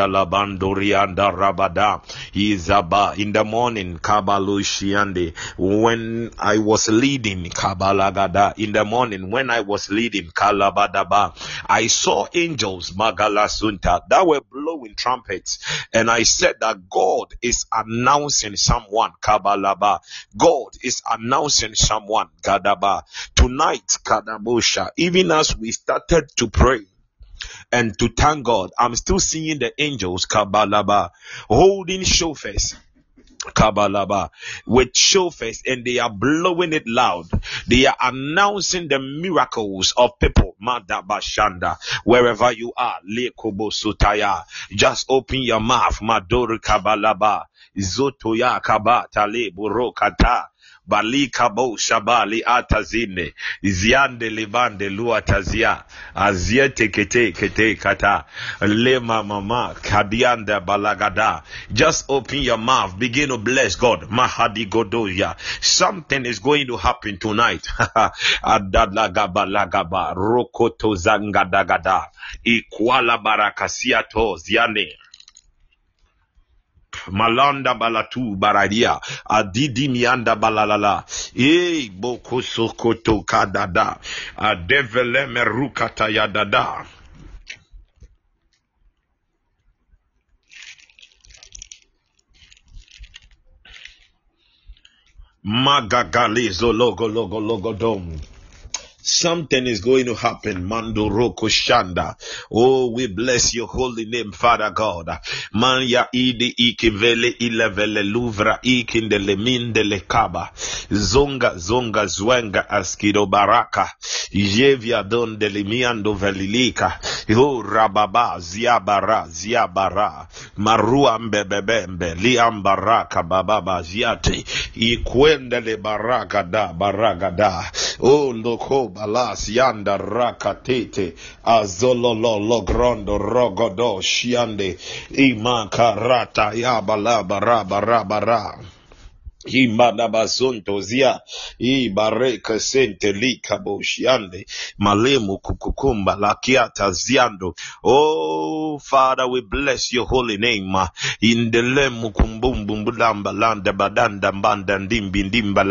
In the morning Kabalushiande. When I was leading Kabalagada in the morning when I was leading Kalabadaba I saw angels Magalasunta that were blowing trumpets. And I said that God is announcing someone Kabalaba. God is announcing someone Gadaba. Tonight Kadabusha even as we started to pray and to thank God, I'm still seeing the angels, Kabalaba, holding shofars. Kabalaba with shofars and they are blowing it loud. They are announcing the miracles of people. Madabashanda, wherever you are, Lekobo Sutaya, just open your mouth. Mador Kabalaba, Zotoya Kabata Le Burokata. Balikabo Shabali Atazine. Ziande Libande Luatazia Aziete Kete Kete Kata. Lema Mama Kadianda Balagada. Just open your mouth. Begin to bless God. Mahadi Godoya. Something is going to happen tonight. Adadagabalagaba Rokoto Zangadagada. Ikwala Barakasiato Ziane Malanda balatu baradia adidi mianda balalala e boko sokoto kadada adevele merukata yadada. Magagali zologo logo logo dom Something is going to happen. Mandoroko shanda. Oh, we bless your holy name, Father God. Manya idi ikivele ilevele luvra ikindele mindele kaba. Zonga zonga zwenga askido baraka. Jevia don delimiando velilika. Oh, rababa ziabara ziabara. Marua mbebebembe liambaraka bababa ziate. Ikwendele baraka da baraka da. Oh, loko balas yanda rakatete azololo logrondo rogodo shiande imakarata yabala bara bara bara imadabazondozia ibareke sente likaboshiande malemu kukukumba lakiata ziando. Oh father we bless your holy name. Indelemu kumbumbumblamba landa badanda mbanda ndimbi ndimba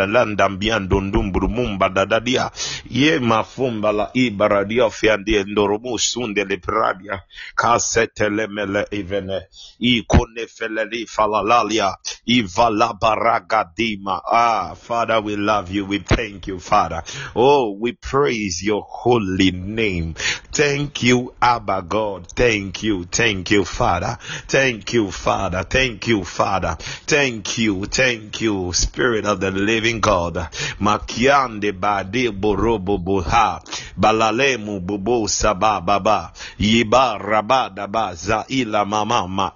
mbiando ndumburumumba dadadia. Ye mafumba ibaradiofyandie ndoromusunde lepradia kasetelemele ivene. Ikonefelelifalalalia ivalabaraga falalalia ivala baraga Dima. Ah, Father, we love you. We thank you, Father. Oh, we praise your holy name. Thank you, Abba God. Thank you. Thank you, Father. Thank you, Father. Thank you, Father. Thank you. Thank you, Spirit of the living God. Makiande bade borobo. Balalemu. Yiba rabada ba zaila mama ma.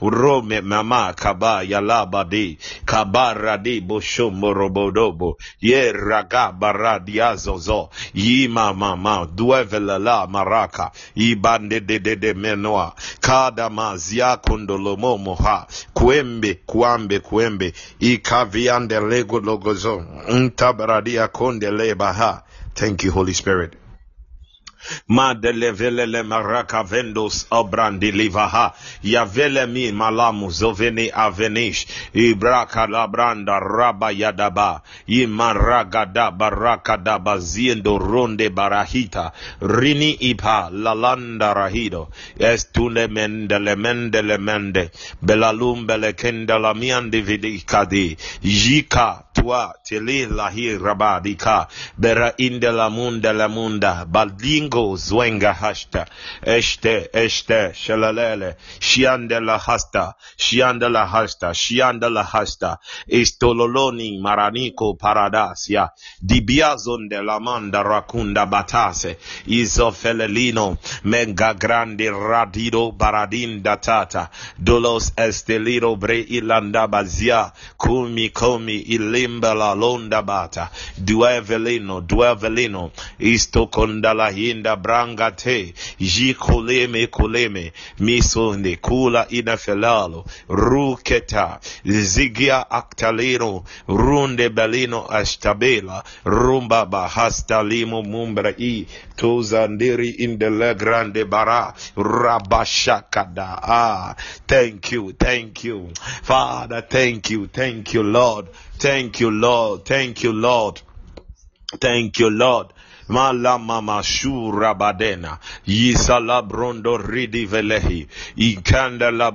Rome mama kaba. Kabaradi boshombo robodobo. Ye raga baradiazozo. Yima mama duevela la maraka. Ibande de de de menoa. Kada mazia kondolomo moha. Kwembe kwambe kwembe. Ikaviande lego logozo. Ntabaradia konde lebaha. Thank you, Holy Spirit. Madelevelele maraka vendos obrandi livaha. Yavele mi malamu zoveni avenish. Ibraka labranda raba yadaba. Imaragada barakada baziendo ronde barahita. Rini ipa lalanda rahido. Estune mendele mendele mende. Belalum bele kendala miandi vidikadi. Jika tua tele lahi rabadika. Bera indela munda la munda. Baldingo zwenga hashta. Este, este, shalalele. Shiande la hasta. Shiande la hasta. Shiande la hasta. Istololoni maraniko paradasia. Dibiazon de la manda rakunda batase. Isofelelino. Menga grande radido baradin datata. Dolos esteliro bre ilanda bazia. Kumi komi ilimba la londa bata. Duevelino, duevelino. Isto kondala hin branga te jikoleme koleme misonde kula ina felalo ruketa zigia aktalino runde belino ashtabela rumba bahastalimo mumbra i tuzandiri indele grande bara rabashakada ah thank you thank you. Father thank you thank you lord. Thank you lord thank you lord. Thank you, Lord. Malama mashura badena. Yisala brondo ridi velehi. Ikanda la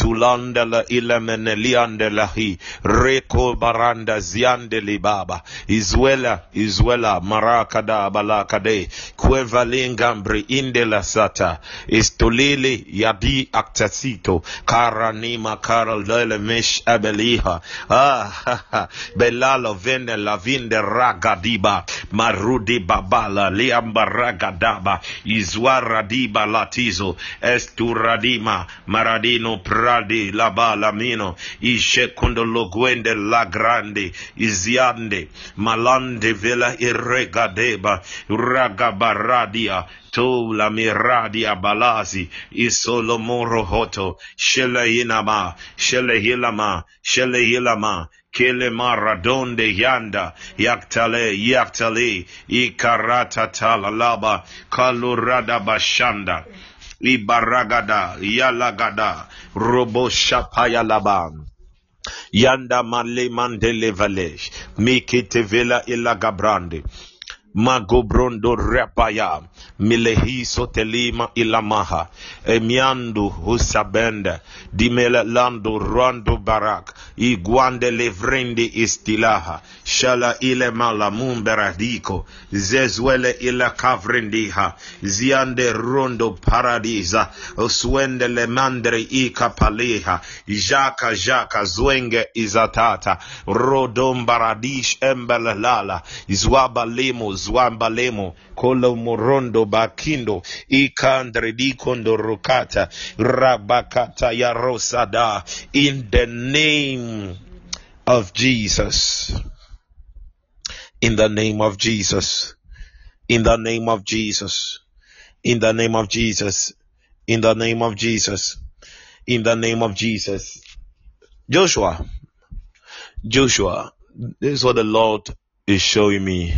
tulandala ilemeneliandelahi reko baranda ziandeli baba. Izwela izwela marakada balakade kuevalingambri indela sata. Istulili yadi aktasito. Karanima karaldele mesh abeliha. Ah, belalo vene lavinde ragadiba. Marudi babala liambaragadaba izwaradiba latizo. Esturadima maradino pra radi la balamino ishekondologuende la grande iziande malande vela iregadeba ragabaradia tula miradia balazi isolomorohoto sheleinama shelehilama shelehilama kele maradonde yanda yaktale yaktale ikarata talalaba kalurada ibaragada yalagada robo shapaya laban. Yanda male mandele valesh. Mikite vela ilagabrande magobrondo repaya. Milehiso telima ilamaha emiandu husabende dimelelando rwando barak. Igwande levrendi istilaha. Shala ile malamumberadiko zezwele ile kavrendiha ziande rondo paradisa swende lemandre ikapaliha jaka jaka zwenge izatata rodombaradish embelelala zwabalimo zwambalemo kolo morondo bakindo ikandredikondo rokata rabakata ya rosada in the name of Jesus. In the name of Jesus. In the name of Jesus. In the name of Jesus. In the name of Jesus. In the name of Jesus. Joshua. Joshua. This is what the Lord is showing me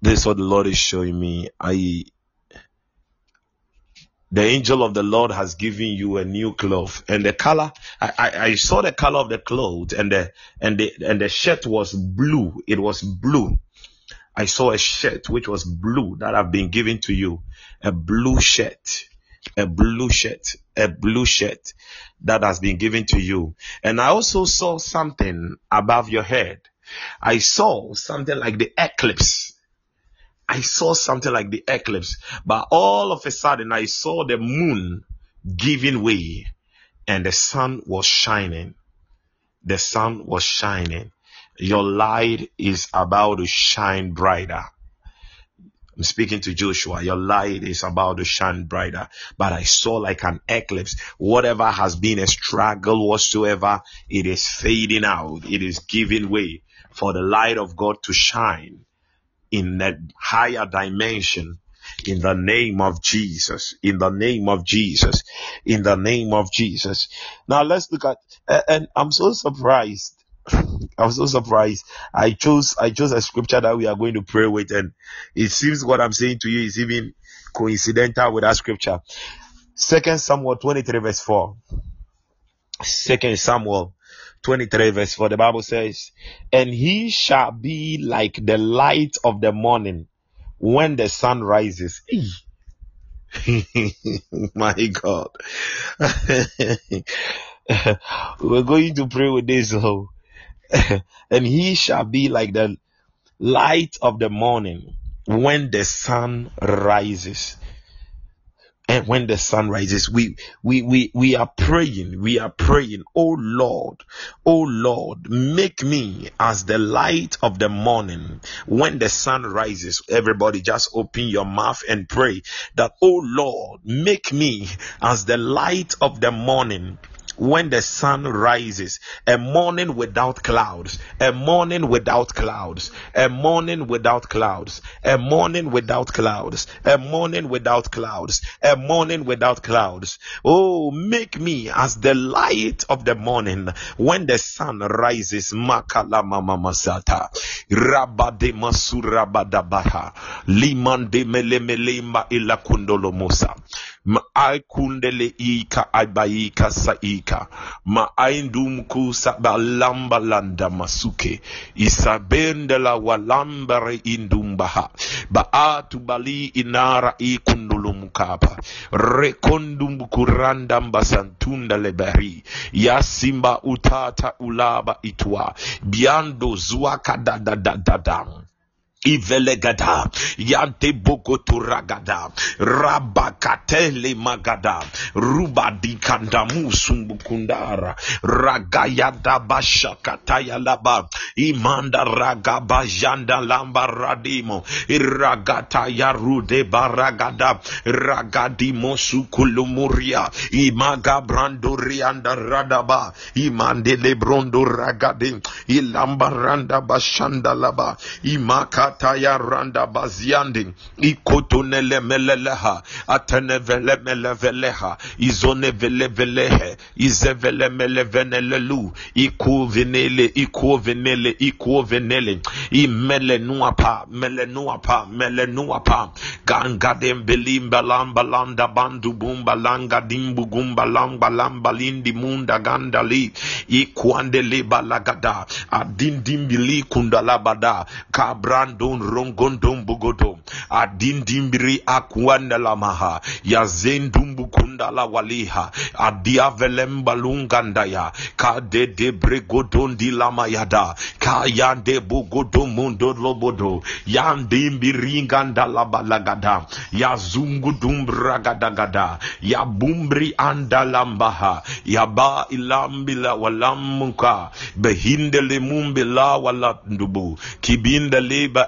this is what the Lord is showing me. I the angel of the Lord has given you a new cloth, and the color. I, I, I saw the color of the cloth, and the and the and the shirt was blue. It was blue. I saw a shirt which was blue that have been given to you, a blue shirt, a blue shirt, a blue shirt that has been given to you. And I also saw something above your head. I saw something like the eclipse. I saw something like the eclipse, but all of a sudden I saw the moon giving way and the sun was shining. The sun was shining. Your light is about to shine brighter. I'm speaking to Joshua. Your light is about to shine brighter. But I saw like an eclipse. Whatever has been a struggle whatsoever, it is fading out. It is giving way for the light of God to shine in that higher dimension in the name of Jesus, in the name of Jesus, in the name of Jesus. Now let's look at, and I'm so surprised. I'm so surprised. I chose, I chose a scripture that we are going to pray with, and it seems what I'm saying to you is even coincidental with that scripture. Second Samuel 23 verse 4. Second Samuel 23 verse 4 the bible says and he shall be like the light of the morning when the sun rises. My god. We're going to pray with this oh. and he shall be like the light of the morning when the sun rises and when the sun rises we we we we are praying we are praying oh lord oh lord make me as the light of the morning. When the sun rises everybody just open your mouth and pray that oh lord make me as the light of the morning when the sun rises, a morning without clouds, a morning without clouds, a morning without clouds, a morning without clouds, a morning without clouds, a morning without clouds. Oh, make me as the light of the morning when the sun rises. Makala mama masata, rabade masurabadabaha, liman de melemelema ila kundolo ma'ai kundele ika aibaika saika maai ndumku landa masuke. Isabendela walambare indumbaha ba'atubali inara ikundulumukapa rekondumbukurandambasantunda lebari yasimba utata ulaba itwa. Biando zuakadadadadadam Ivelegada, Yante Bogoturagada, Rabakatele Magada, rubadikandamu Sumbukundara, Ragayada Bashakataya Laba, Imanda Ragaba Janda Lamba Radimo, Iragata Yarude Baragada, Ragadimo Sukulumuria, Imaga Brandurianda Radaba, Imandele Brondo ragade Ilamba Randa Bashanda Laba, Imaka kataya randa baziandi ikotonelemeleha atenevelemeleha izonevelevelehe izevelemelevnelelu ikuvinele ikuvinele ikuvinele imelenuapa melenuapa melenuapa gangadembelimbalambalanda bandu bumbalanga dimbugumbalambalamba munda gandali ikuandelebala lagada adindimbili kundalabada kabrand mandon rongondom bugodo adindimbiri akwanda lamaha yazendumbukunda la waliha adiavelemba lungandaya kadedebregodondi lamayada kayande bugodo mundo lobodo yandimbiringanda labalagada yazungudumbragadagada yabumbri andalambaha yaba ilambila walamuka behindele mumbela wala ndubu kibinda leba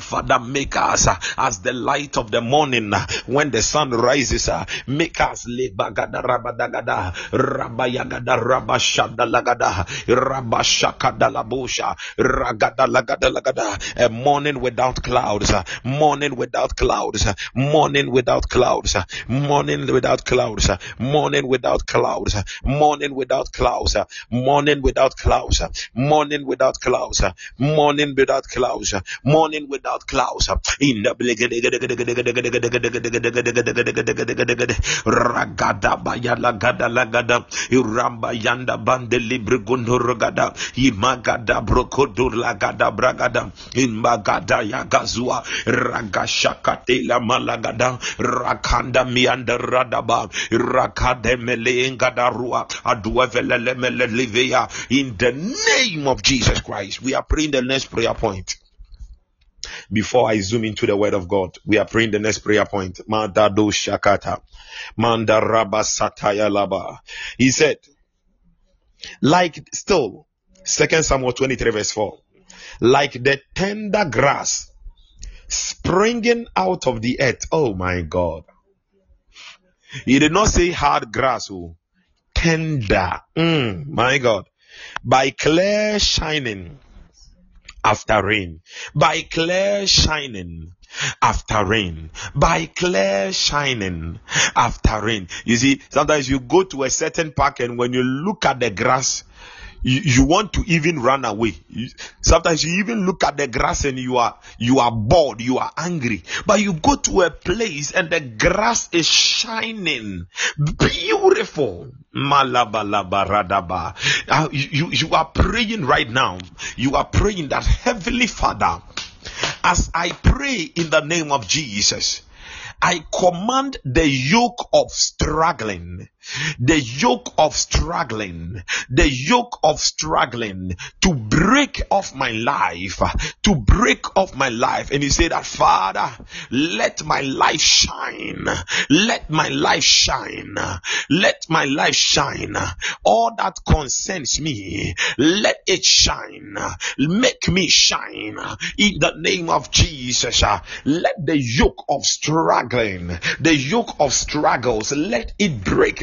Father, make us uh, as the light of the morning uh, when the sun rises. Uh, make us. A morning without clouds, morning without clouds, morning without clouds, morning without clouds, morning without clouds, morning without clouds, morning without clouds, morning without clouds, morning morning without clouds, morning without clouds. In the ragada gada lagada iramba yanda bande libre gondorogada imagada brokodur lagada bragada imbagada yagazua ragashakate la malagada rakanda mianda radaba rakade melengada adua velele mele livea in the name of Jesus Christ we are praying the next prayer point. Before I zoom into the word of God, we are praying the next prayer point. Mandado Shakata. Mandaraba Sataya Laba. He said, like still, Second Samuel 23 verse 4, like the tender grass springing out of the earth. Oh my God. He did not say hard grass, oh, tender. Mm, my God. By clear shining after rain, by clear shining after rain, by clear shining after rain. You see, sometimes you go to a certain park and when you look at the grass, you, you want to even run away. You, sometimes you even look at the grass and you are you are bored, you are angry. But you go to a place and the grass is shining, beautiful. Uh, you, you are praying right now. You are praying that Heavenly Father, as I pray in the name of Jesus, I command the yoke of struggling, the yoke of struggling, the yoke of struggling to break off my life, to break off my life. And he said that, Father, let my life shine. Let my life shine. Let my life shine. All that concerns me, let it shine. Make me shine in the name of Jesus. Let the yoke of struggling, the yoke of struggles, let it break.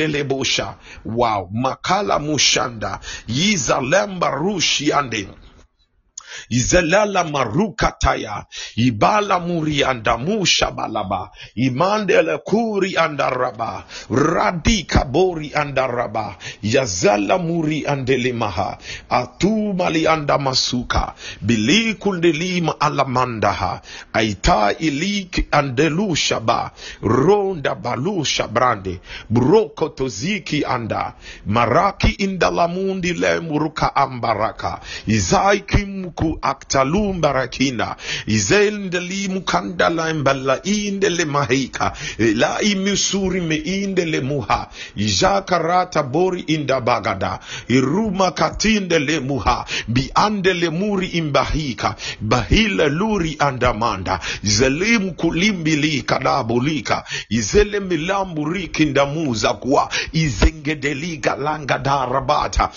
indelebosha wow. Makala mushanda. Yizalemba rushi ande izelala marukataya ibala muriandamusha balaba imandele kuri andaraba radi kabori andaraba yazala muri andelimaha atumali andamasuka bilikundelima alamandaha aita ilik andelusha ba ronda balusha brande brokotoziki anda maraki indalamundi le muruka ambaraka izaikimuku aktalum barakina indele mahika. La imisuri me indele muha. Ijakarata bori inda iruma katindele muha. Biandele muri imbahika. Bahila luri andamanda. Zelimu kulimbilika dabulika izele milambu rikindamuza kuwa izengedelika langa darabata.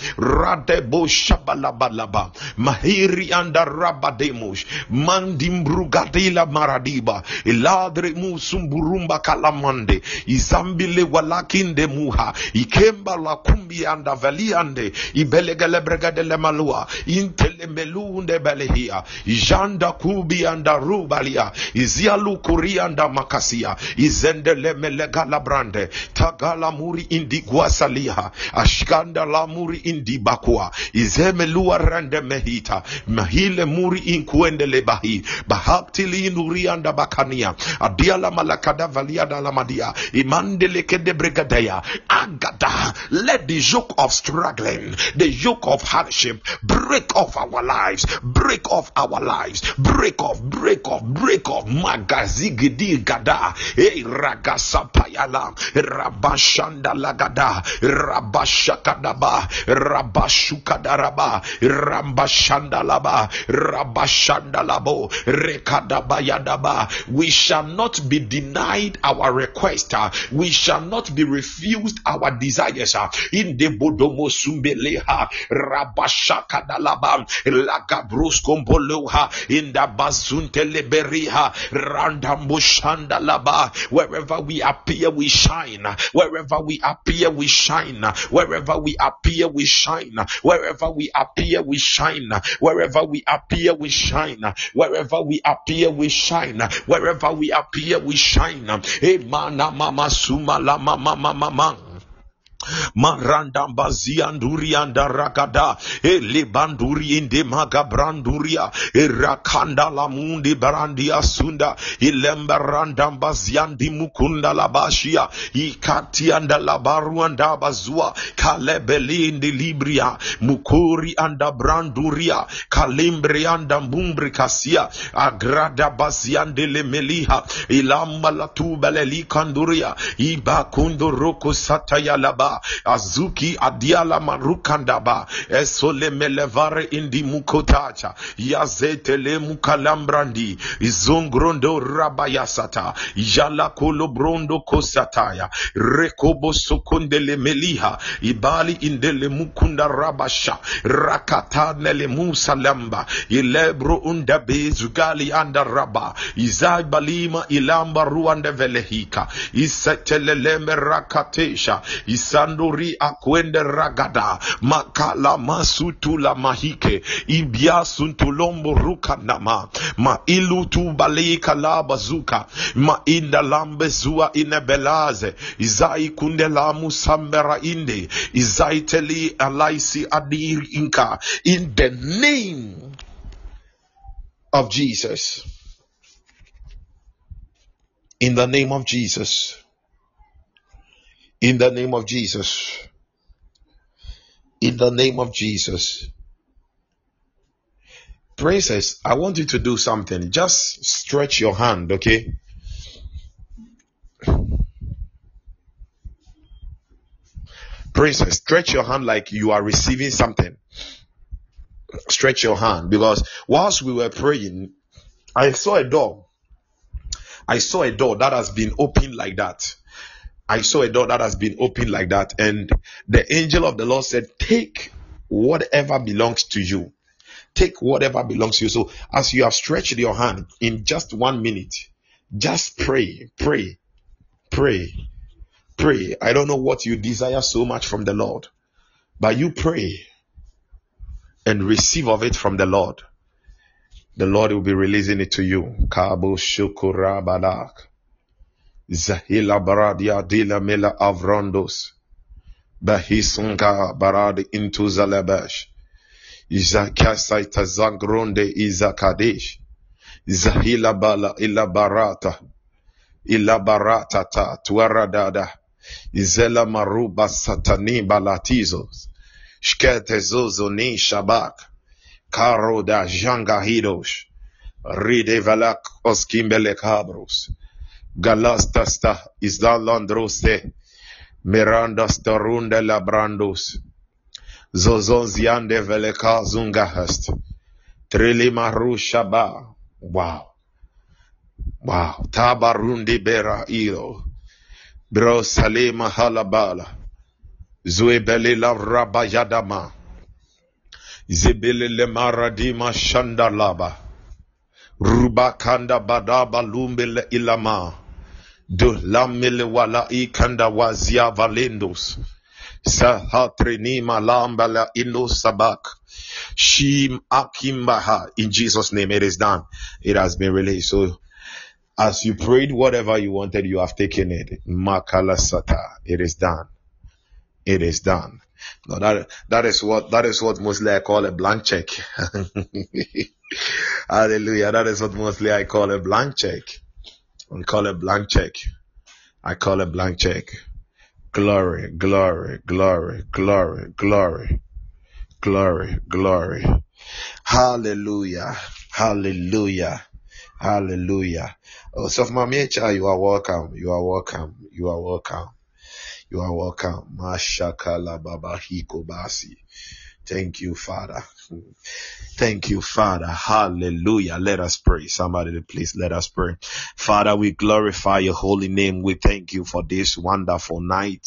Mahiri anda rabademush mandimbrugadila maradiba. Iladre musumburumba kalamande. Izambile walakinde muha. Ikemba la kumbi anda valiande. Ibelegele bregadele malua. Intele melunde belehia. Ijanda kubi anda rubalia. Izialu kurianda makasia. Izendele melegala brande. Tagala muri indi guasaliha ashkanda la muri indi bakua. Izemelua rende mehita mahile muri inkuendele bahi. Bahaktili nurianda bakania. Adiala malakada valiada lamadia imandele kede brigadea agada let the yoke of struggling the yoke of hardship break off our lives break off our lives break off break off break off. Magazigidi gada. Hey ragasapayala. Rabashanda lagada. Rabashakadaba. Rabashukadaraba rambashandalaba rabashandalabo rekadabayadaba. We shall not be denied our request. Uh, we shall not be refused our desires. Uh, in the bodomo sumbeleha rabashakadalaba lagabruskomboleha in the bazunteleberiha randambushandalaba. Wherever we appear we shine. Wherever we appear we shine. Wherever we appear we shine. Wherever we appear we shine. Wherever we appear we shine. Wherever we appear we shine. Wherever we appear we shine. Hey mana mama suma la mama mama mama maranda bazianduri anda rakada ele banduri inde maga branduria erakanda la mundi brandi asunda ilemba randa baziandi mukunda la bashia ikati anda la baru anda bazua. Kalebeli indi libria mukuri anda branduria kalimbri anda mbumbri kasia agrada baziande le meliha ilamba la azuki adiala marukandaba esole melevare indi mukotacha yazetele mukalambrandi izongrondo rabayasata yala kolobrondo kosataya rekobo sokondele meliha ibali indele mukunda rabasha rakatanele musalamba ilebro unda bezugali anda raba izai balima ilamba ruande velehika iseteleleme rakatesha isando Tori akwende ragada. Makala masutula mahike. Ibia suntulombo ruka nama. Ma ilu tu bali kala bazuka. Ma inda lambe zua inebelaze. Izai kunde lamu sambera inde. Izai teli alaisi adir inka. In the name of Jesus. In the name of Jesus. In the name of Jesus. In the name of Jesus. Princess, I want you to do something. Just stretch your hand, okay? Princess, stretch your hand like you are receiving something. Stretch your hand because whilst we were praying, I saw a door. I saw a door that has been opened like that. I saw a door that has been opened like that. And the angel of the Lord said, Take whatever belongs to you. Take whatever belongs to you. So, as you have stretched your hand in just one minute, just pray, pray, pray, pray. I don't know what you desire so much from the Lord, but you pray and receive of it from the Lord. The Lord will be releasing it to you. Kabo shukura badak. Zahila baradia dila mela avrondos. Bahisunga barad into zalabash. Izakasai tazangronde izakadesh. Zahila bala ila barata. Ila barata ta tuaradada. Izela maruba satani balatizos. Shkete zozo ni shabak. Karo da janga hidosh. Ride valak oskimbele cabros. Galastasta Isdalandroste Miranda Starunda Labrandos Zozonziande Veleka Zungahast Trilimaru Shaba Wow Wow Tabarundi Bera Ilo Bro Salima Halabala Zuebele Rabayadama Zibele Lemaradima Shandalaba Rubakanda Badaba Lumbele Ilama do lamele wala ikanda wazia valendos sahatrini malambala ino sabak. Shim akimbaha in jesus name it is done. It has been released. So as you prayed whatever you wanted you have taken it. Makala sata. It is done. It is done. No, that that is what that is what mostly I call a blank check. Hallelujah. That is what mostly I call a blank check. We call it blank check. I call it blank check. Glory, glory, glory, glory, glory, glory, glory. Hallelujah. Hallelujah. Hallelujah. Oh, so Mamicha, you are welcome. You are welcome. You are welcome. You are welcome. Mashakala Baba Hikobasi. Thank you, Father. Thank you, Father. Hallelujah. Let us pray. Somebody, please let us pray. Father, we glorify your holy name. We thank you for this wonderful night.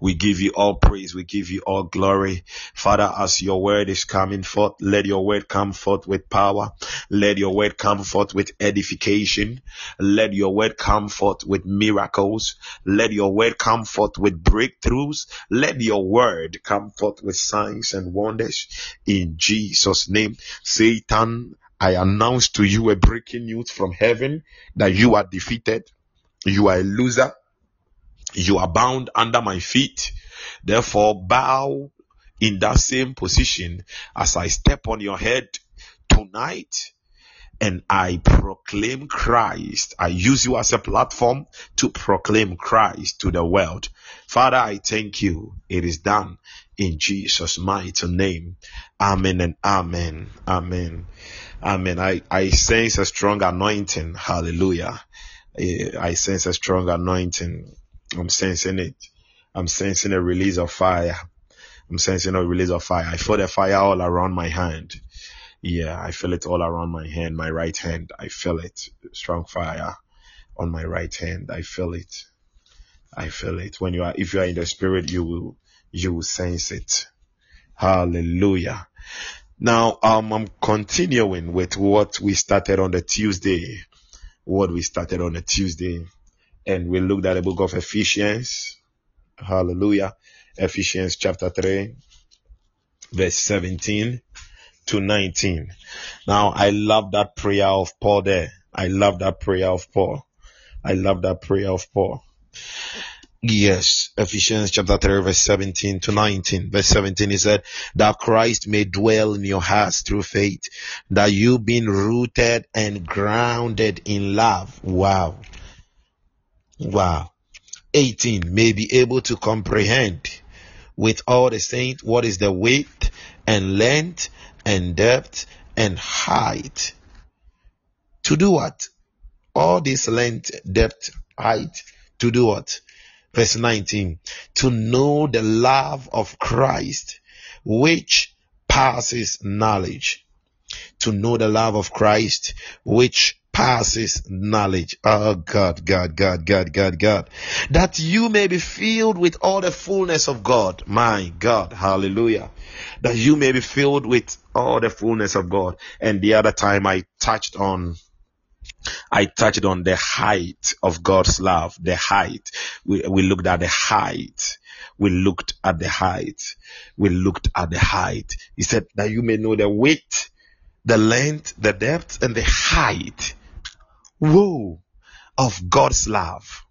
We give you all praise. We give you all glory. Father, as your word is coming forth, let your word come forth with power. Let your word come forth with edification. Let your word come forth with miracles. Let your word come forth with breakthroughs. Let your word come forth with signs and wonders. In Jesus' name, Satan, I announce to you a breaking news from heaven that you are defeated. You are a loser you are bound under my feet. Therefore, bow in that same position as I step on your head tonight and I proclaim Christ. I use you as a platform to proclaim Christ to the world. Father, I thank you. It is done in Jesus' mighty name. Amen and amen. Amen. Amen. I, I sense a strong anointing. Hallelujah. Eh, I sense a strong anointing. I'm sensing it. I'm sensing a release of fire. I'm sensing a release of fire. I feel the fire all around my hand. Yeah, I feel it all around my hand, my right hand. I feel it. Strong fire on my right hand. I feel it. I feel it. When you are, if you are in the spirit, you will, you will sense it. Hallelujah. Now, um, I'm continuing with what we started on the Tuesday. What we started on the Tuesday and we looked at the book of Ephesians. Hallelujah. Ephesians chapter 3, verse 17 to 19. Now, I love that prayer of Paul there. I love that prayer of Paul. I love that prayer of Paul. Yes, Ephesians chapter 3, verse 17 to 19. Verse 17, he said, That Christ may dwell in your hearts through faith, that you being rooted and grounded in love. Wow. Wow. 18, may be able to comprehend with all the saints what is the width and length and depth and height. To do what? All this length, depth, height, to do what? Verse 19. To know the love of Christ, which passes knowledge. To know the love of Christ, which passes knowledge. Oh God, God, God, God, God, God. That you may be filled with all the fullness of God. My God, hallelujah. That you may be filled with all the fullness of God. And the other time I touched on I touched on the height of God's love, the height. We, we looked at the height. We looked at the height. We looked at the height. He said that you may know the width, the length, the depth, and the height. Whoa, of God's love.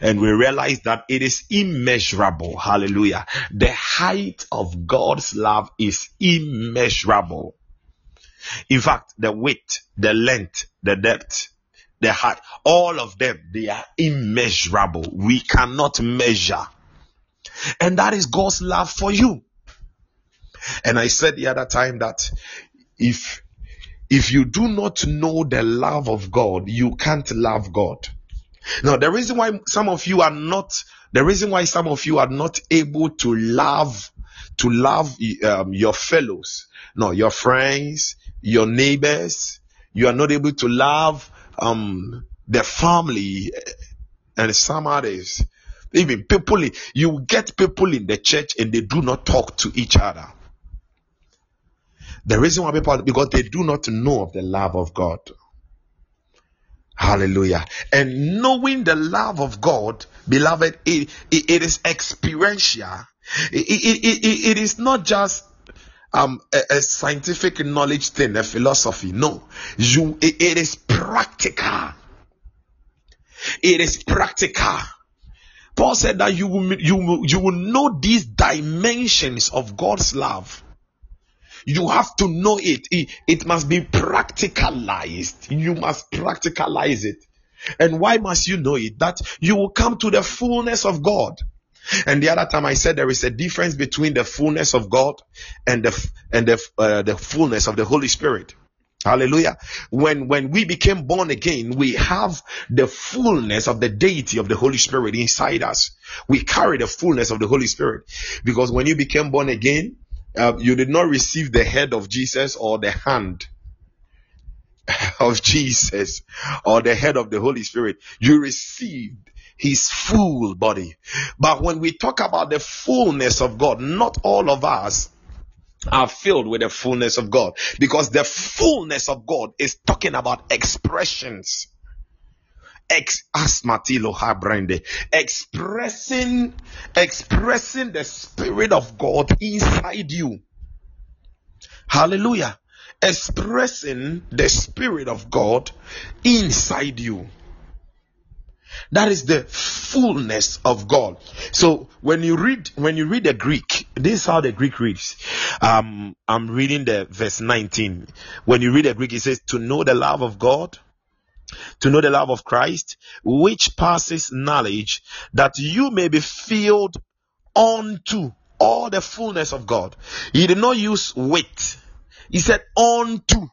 And we realize that it is immeasurable. Hallelujah. The height of God's love is immeasurable. In fact, the width, the length, the depth, the height, all of them, they are immeasurable. We cannot measure. And that is God's love for you. And I said the other time that if if you do not know the love of God, you can't love God. Now, the reason why some of you are not, the reason why some of you are not able to love, to love um, your fellows, no, your friends, your neighbors, you are not able to love um, the family and some others. Even people, you get people in the church and they do not talk to each other. The reason why people, because they do not know of the love of God. Hallelujah. And knowing the love of God, beloved, it, it, it is experiential. It, it, is not just um, a, a, scientific knowledge thing, a philosophy. No, you it, it is practical. It is practical. Paul said that you will, you will, you will know these dimensions of God's love. You have to know it. it. It must be practicalized. You must practicalize it. And why must you know it? That you will come to the fullness of God. And the other time I said there is a difference between the fullness of God and the and the uh, the fullness of the Holy Spirit. Hallelujah. When when we became born again, we have the fullness of the deity of the Holy Spirit inside us. We carry the fullness of the Holy Spirit because when you became born again, uh, you did not receive the head of Jesus or the hand of Jesus or the head of the Holy Spirit. You received his full body. But when we talk about the fullness of God, not all of us are filled with the fullness of God because the fullness of God is talking about expressions. Ex asmatilo habrande expressing expressing the spirit of God inside you. Hallelujah. Expressing the spirit of God inside you. That is the fullness of God. So when you read when you read the Greek, this is how the Greek reads. Um, I'm reading the verse 19. When you read the Greek, it says to know the love of God, to know the love of Christ, which passes knowledge, that you may be filled unto all the fullness of God. He did not use weight. He said unto.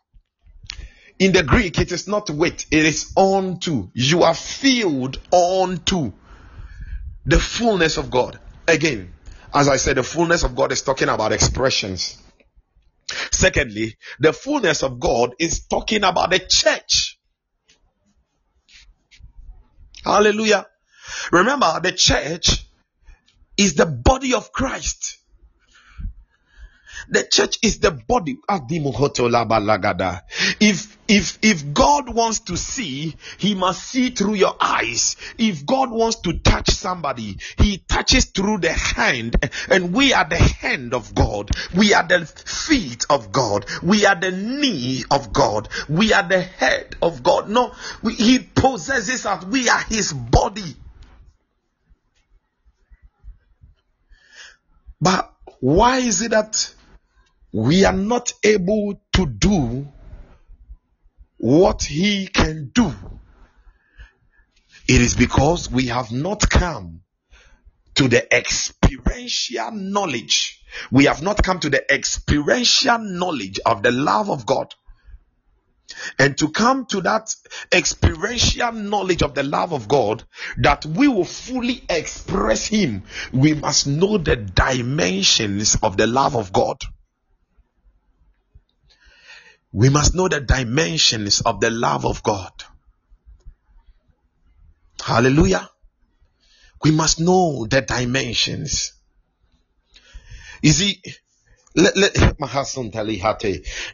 In the Greek, it is not with, it is unto. You are filled unto the fullness of God. Again, as I said, the fullness of God is talking about expressions. Secondly, the fullness of God is talking about the church. Hallelujah. Remember, the church is the body of Christ. The church is the body. If if if god wants to see he must see through your eyes. If god wants to touch somebody he touches through the hand. And we are the hand of god. We are the feet of god. We are the knee of god. We are the head of god. No we, he possesses us. We are his body. But why is it that we are not able to do what he can do. It is because we have not come to the experiential knowledge. We have not come to the experiential knowledge of the love of God. And to come to that experiential knowledge of the love of God, that we will fully express Him, we must know the dimensions of the love of God. We must know the dimensions of the love of God. Hallelujah. We must know the dimensions. You see, let, let,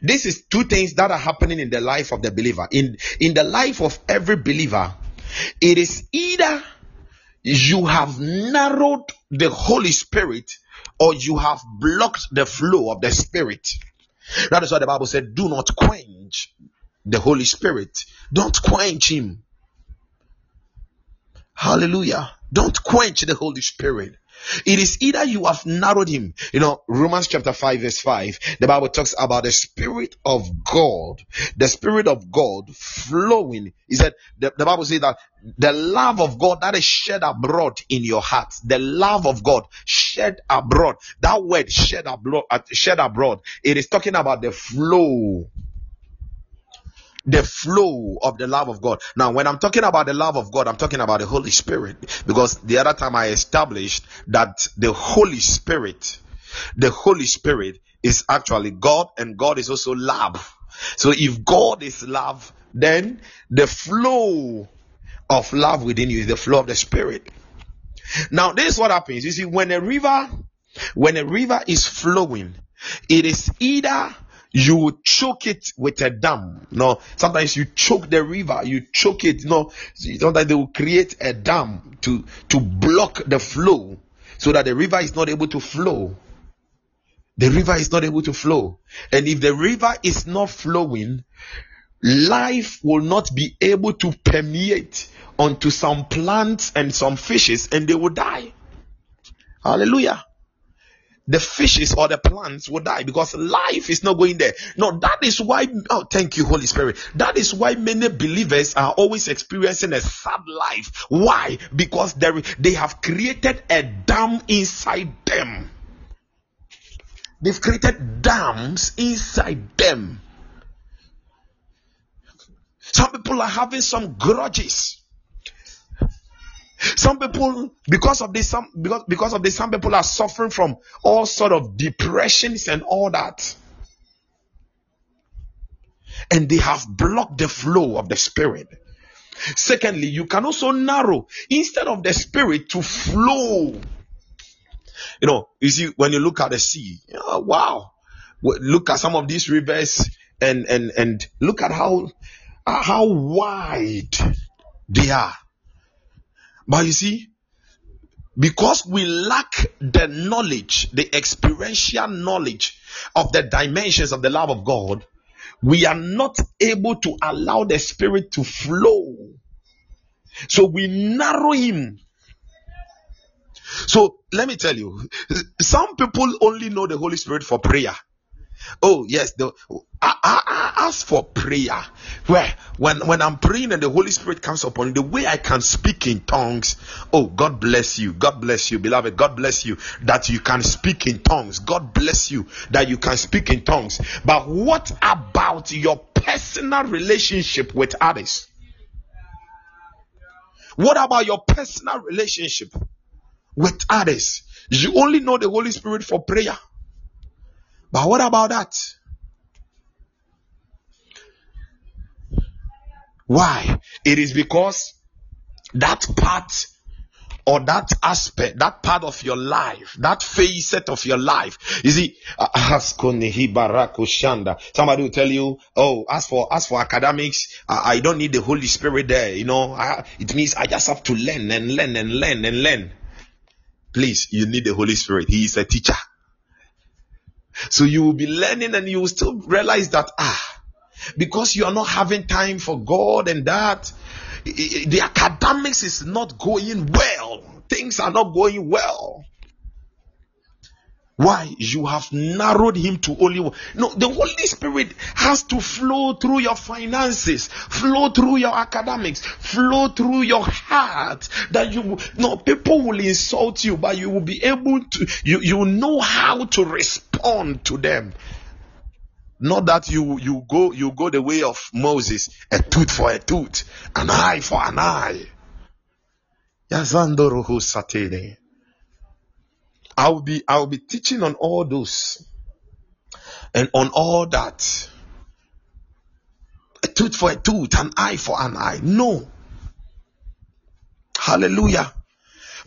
this is two things that are happening in the life of the believer. In, in the life of every believer, it is either you have narrowed the Holy Spirit or you have blocked the flow of the Spirit. That is why the Bible said, Do not quench the Holy Spirit. Don't quench him. Hallelujah. Don't quench the Holy Spirit. It is either you have narrowed him. You know, Romans chapter 5, verse 5, the Bible talks about the Spirit of God, the Spirit of God flowing. He said, the, the Bible says that the love of God that is shed abroad in your hearts, the love of God shed abroad. That word shed abroad, uh, shed abroad, it is talking about the flow the flow of the love of God. Now, when I'm talking about the love of God, I'm talking about the Holy Spirit because the other time I established that the Holy Spirit, the Holy Spirit is actually God and God is also love. So if God is love, then the flow of love within you is the flow of the Spirit. Now, this is what happens. You see, when a river, when a river is flowing, it is either you choke it with a dam. No, sometimes you choke the river, you choke it. No, sometimes they will create a dam to to block the flow so that the river is not able to flow. The river is not able to flow, and if the river is not flowing, life will not be able to permeate onto some plants and some fishes, and they will die. Hallelujah the fishes or the plants will die because life is not going there. No, that is why, oh, thank you, Holy Spirit. That is why many believers are always experiencing a sad life. Why? Because they have created a dam inside them. They've created dams inside them. Some people are having some grudges some people, because of this, some because because of this, some people are suffering from all sort of depressions and all that. And they have blocked the flow of the spirit. Secondly, you can also narrow instead of the spirit to flow. You know, you see, when you look at the sea, oh, wow, look at some of these rivers and and and look at how how wide they are but you see, because we lack the knowledge, the experiential knowledge of the dimensions of the love of God, we are not able to allow the Spirit to flow. So we narrow Him. So let me tell you, some people only know the Holy Spirit for prayer. Oh, yes. The, I, I, I ask for prayer. Where when when I'm praying and the Holy Spirit comes upon me, the way I can speak in tongues. Oh, God bless you. God bless you, beloved. God bless you that you can speak in tongues. God bless you that you can speak in tongues. But what about your personal relationship with others? What about your personal relationship with others? You only know the Holy Spirit for prayer. But what about that? Why? It is because that part or that aspect, that part of your life, that facet of your life. You see, somebody will tell you, oh, as for as for academics, I don't need the Holy Spirit there. You know, I, it means I just have to learn and learn and learn and learn. Please, you need the Holy Spirit. He is a teacher. So you will be learning and you will still realize that ah, because you are not having time for God and that the academics is not going well. Things are not going well. Why? You have narrowed him to only one. No, the Holy Spirit has to flow through your finances, flow through your academics, flow through your heart. That you no people will insult you, but you will be able to you, you know how to respond to them. Not that you you go you go the way of Moses, a tooth for a tooth, an eye for an eye. I'll be I'll be teaching on all those and on all that. A tooth for a tooth, an eye for an eye. No. Hallelujah.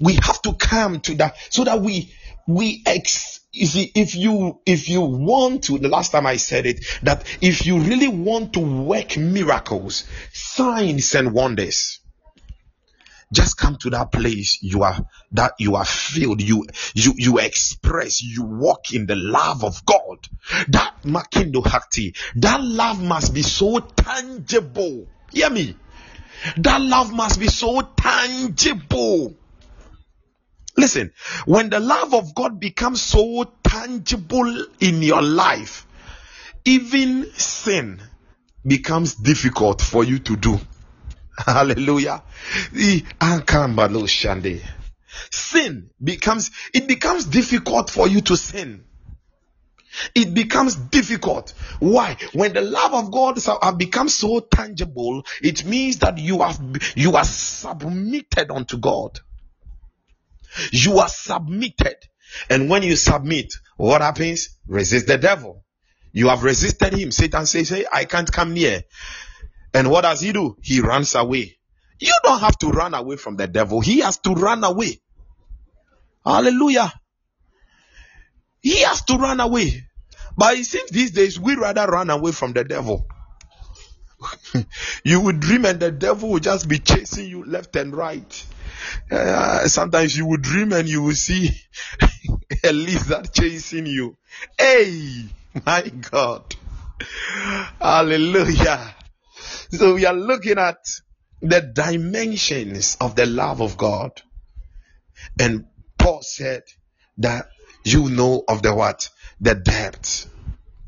We have to come to that so that we we ex you see if you if you want to the last time i said it that if you really want to work miracles signs and wonders just come to that place you are that you are filled you you you express you walk in the love of god. That makindo hakti that love must be so tangible. Hear me. That love must be so tangible. Listen when the love of god becomes so tangible in your life even sin becomes difficult for you to do Hallelujah. Ah, sin becomes, it becomes difficult for you to sin. It becomes difficult. Why? When the love of God have become so tangible, it means that you have you are submitted unto God. You are submitted. And when you submit, what happens? Resist the devil. You have resisted him. Satan says, Hey, I can't come near. And what does he do? He runs away. You don't have to run away from the devil. He has to run away. Hallelujah. He has to run away. But it seems these days we rather run away from the devil. you would dream and the devil will just be chasing you left and right. Uh, sometimes you would dream and you will see a lizard chasing you. Hey, my God. Hallelujah. So we are looking at the dimensions of the love of God. And Paul said that you know of the what? The depth,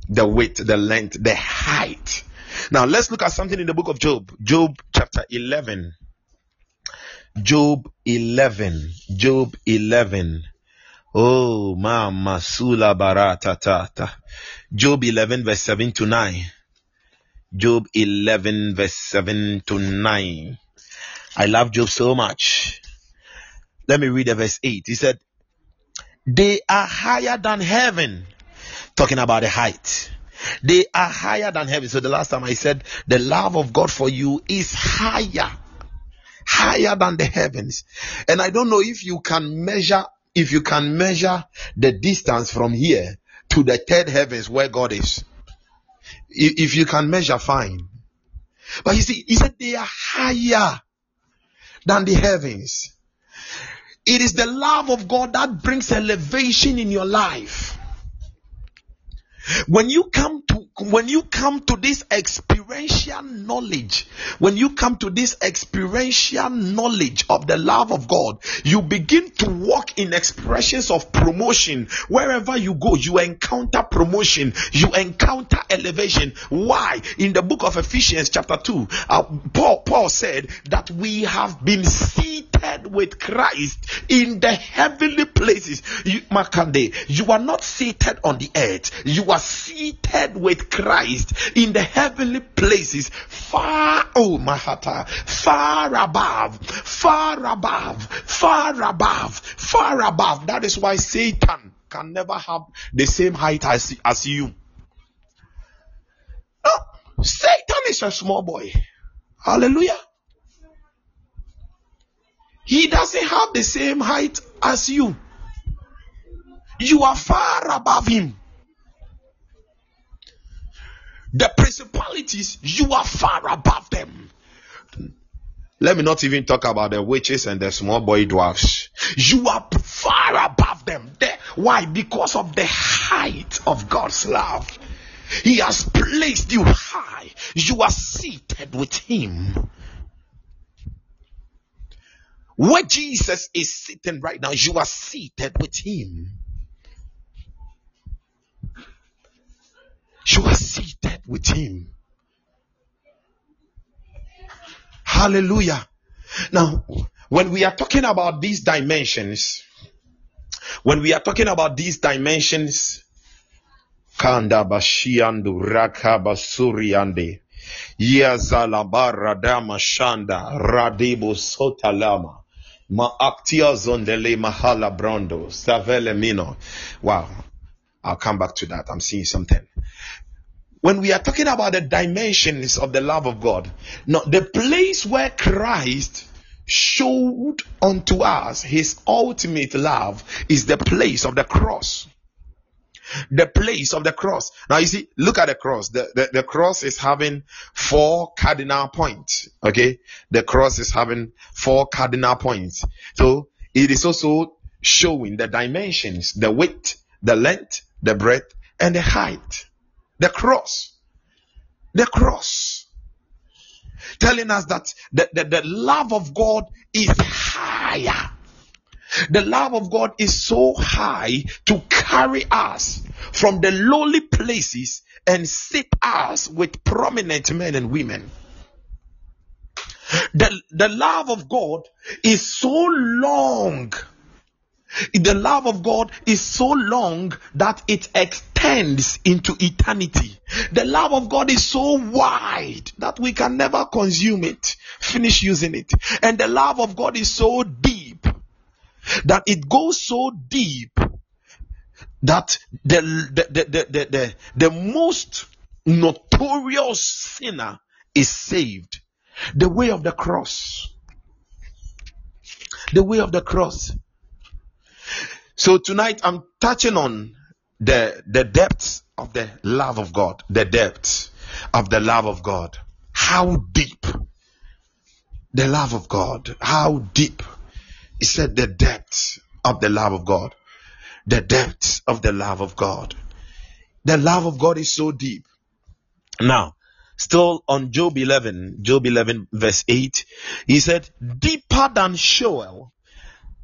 the width, the length, the height. Now let's look at something in the book of Job. Job chapter 11. Job 11. Job 11. Oh, mama sula barata tata. Job 11 verse 7 to 9. Job 11, verse 7 to 9. I love Job so much. Let me read the verse 8. He said, They are higher than heaven. Talking about the height. They are higher than heaven. So the last time I said, the love of God for you is higher. Higher than the heavens. And I don't know if you can measure, if you can measure the distance from here to the third heavens where God is. If you can measure, fine. But you see, he said they are higher than the heavens. It is the love of God that brings elevation in your life. When you come to when you come to this experiential knowledge, when you come to this experiential knowledge of the love of God, you begin to walk in expressions of promotion. Wherever you go, you encounter promotion, you encounter elevation. Why? In the book of Ephesians, chapter 2, uh, Paul, Paul said that we have been seated with Christ in the heavenly places. You, Makande, you are not seated on the earth, you are seated with Christ in the heavenly places, far, oh Mahata, far above, far above, far above, far above. That is why Satan can never have the same height as, as you. No, Satan is a small boy. Hallelujah. He doesn't have the same height as you. You are far above him. The principalities, you are far above them. Let me not even talk about the witches and the small boy dwarfs. You are far above them. Why? Because of the height of God's love. He has placed you high. You are seated with Him. Where Jesus is sitting right now, you are seated with Him. You are seated with Him. Hallelujah. Now, when we are talking about these dimensions, when we are talking about these dimensions, Kanda bashiandu rakabasuriande. Yazalabara dama shanda radebo sotalama. Ma actia zondele mahala brondo. Savele mino. Wow. I'll come back to that. I'm seeing something when we are talking about the dimensions of the love of God, now the place where Christ showed unto us his ultimate love is the place of the cross. The place of the cross. Now you see, look at the cross. The, the, the cross is having four cardinal points. Okay. The cross is having four cardinal points. So it is also showing the dimensions, the width, the length, the breadth, and the height. The cross. The cross. Telling us that the, the, the love of God is higher. The love of God is so high to carry us from the lowly places and sit us with prominent men and women. The, the love of God is so long the love of God is so long that it extends into eternity. The love of God is so wide that we can never consume it, finish using it. And the love of God is so deep that it goes so deep that the, the, the, the, the, the, most notorious sinner is saved. The way of the cross. The way of the cross. So tonight I'm touching on the the depths of the love of God, the depths of the love of God. How deep the love of God, how deep. He said the depths of the love of God. The depths of the love of God. The love of God is so deep. Now, still on Job 11, Job 11 verse 8, he said, deeper than Sheol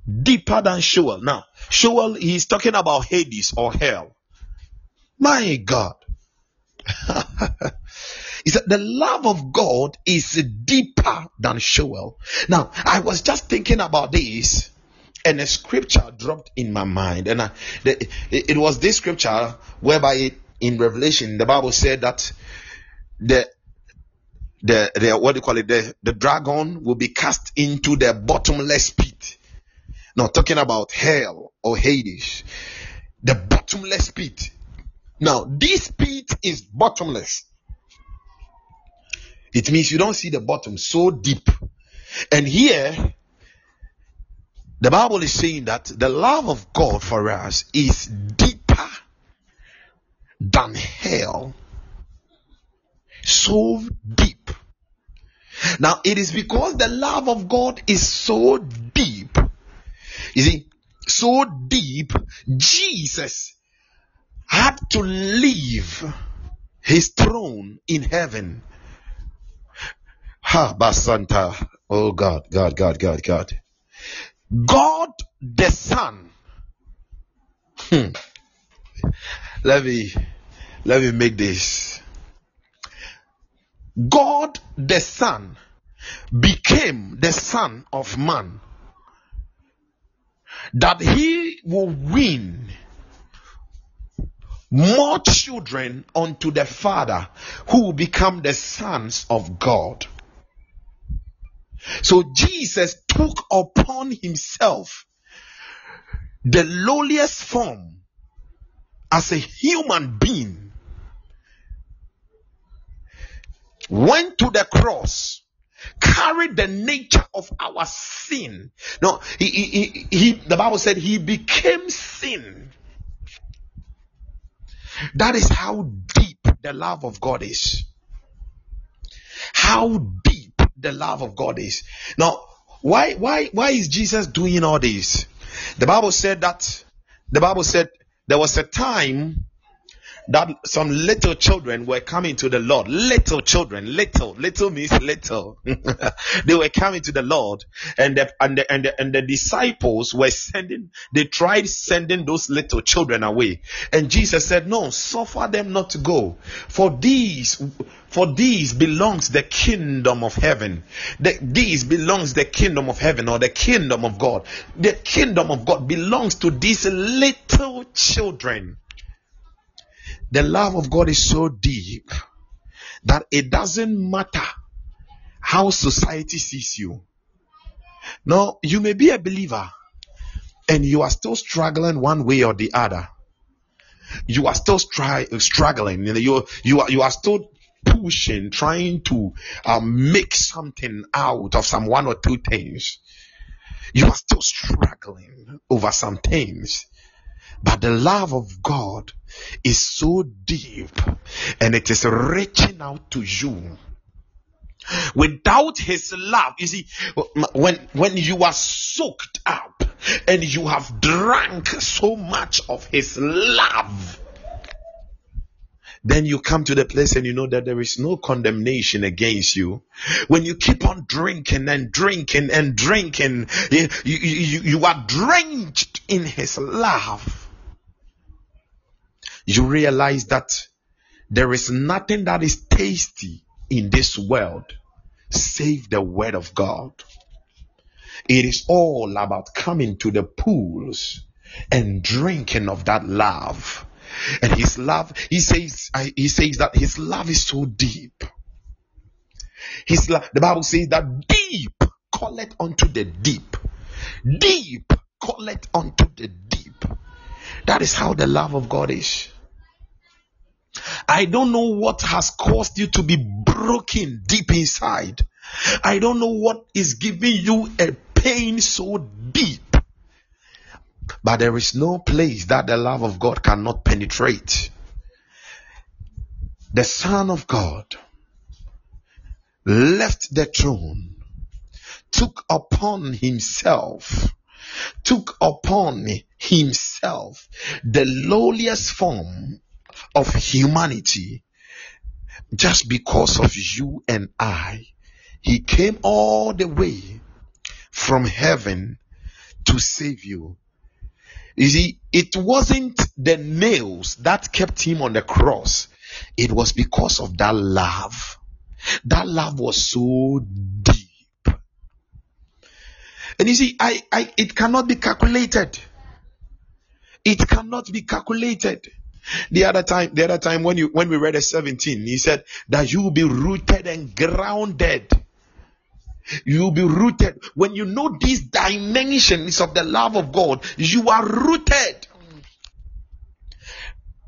deeper than Sheol. Now, Sheol, he's talking about Hades or hell. My God. he said, the love of God is deeper than Sheol. Now, I was just thinking about this and a scripture dropped in my mind. And I, the, it, it was this scripture whereby it, in Revelation, the Bible said that the the, the what do you call it the, the dragon will be cast into the bottomless pit now, talking about hell or Hades, the bottomless pit. Now, this pit is bottomless. It means you don't see the bottom so deep. And here, the Bible is saying that the love of God for us is deeper than hell. So deep. Now, it is because the love of God is so deep you see, so deep, Jesus had to leave his throne in heaven. Ha, Basanta. Oh God, God, God, God, God. God the Son. Hmm. Let me let me make this. God the Son became the Son of Man that he will win more children unto the Father who will become the sons of God. So Jesus took upon himself the lowliest form as a human being, went to the cross, carried the nature of our sin. No, he, he, he, he, the Bible said he became sin. That is how deep the love of God is. How deep the love of God is. Now, why, why, why is Jesus doing all this? The Bible said that, the Bible said there was a time that some little children were coming to the Lord. Little children, little, little means little. they were coming to the Lord, and the, and the, and the, and the disciples were sending. They tried sending those little children away, and Jesus said, "No, suffer them not to go, for these." For these belongs the kingdom of heaven. The, these belongs the kingdom of heaven or the kingdom of God. The kingdom of God belongs to these little children. The love of God is so deep that it doesn't matter how society sees you. Now, you may be a believer and you are still struggling one way or the other. You are still stri- struggling. You, you, are, you are still pushing, trying to um, make something out of some one or two things. You are still struggling over some things. But the love of God is so deep and it is reaching out to you. Without his love, you see, when, when you are soaked up and you have drank so much of his love, then you come to the place and you know that there is no condemnation against you. When you keep on drinking and drinking and drinking, you, you, you, you are drenched in his love you realize that there is nothing that is tasty in this world save the word of God. It is all about coming to the pools and drinking of that love. And his love, he says, he says that his love is so deep. His love, the Bible says that deep calleth unto the deep. Deep calleth unto the deep. That is how the love of God is. I don't know what has caused you to be broken deep inside. I don't know what is giving you a pain so deep. But there is no place that the love of God cannot penetrate. The Son of God left the throne, took upon himself, took upon himself the lowliest form of humanity just because of you and I. He came all the way from heaven to save you. You see, it wasn't the nails that kept him on the cross. It was because of that love. That love was so deep. And you see, I, I, it cannot be calculated. It cannot be calculated. The other time, the other time when you when we read a 17, he said that you will be rooted and grounded. You will be rooted. When you know these dimensions of the love of God, you are rooted.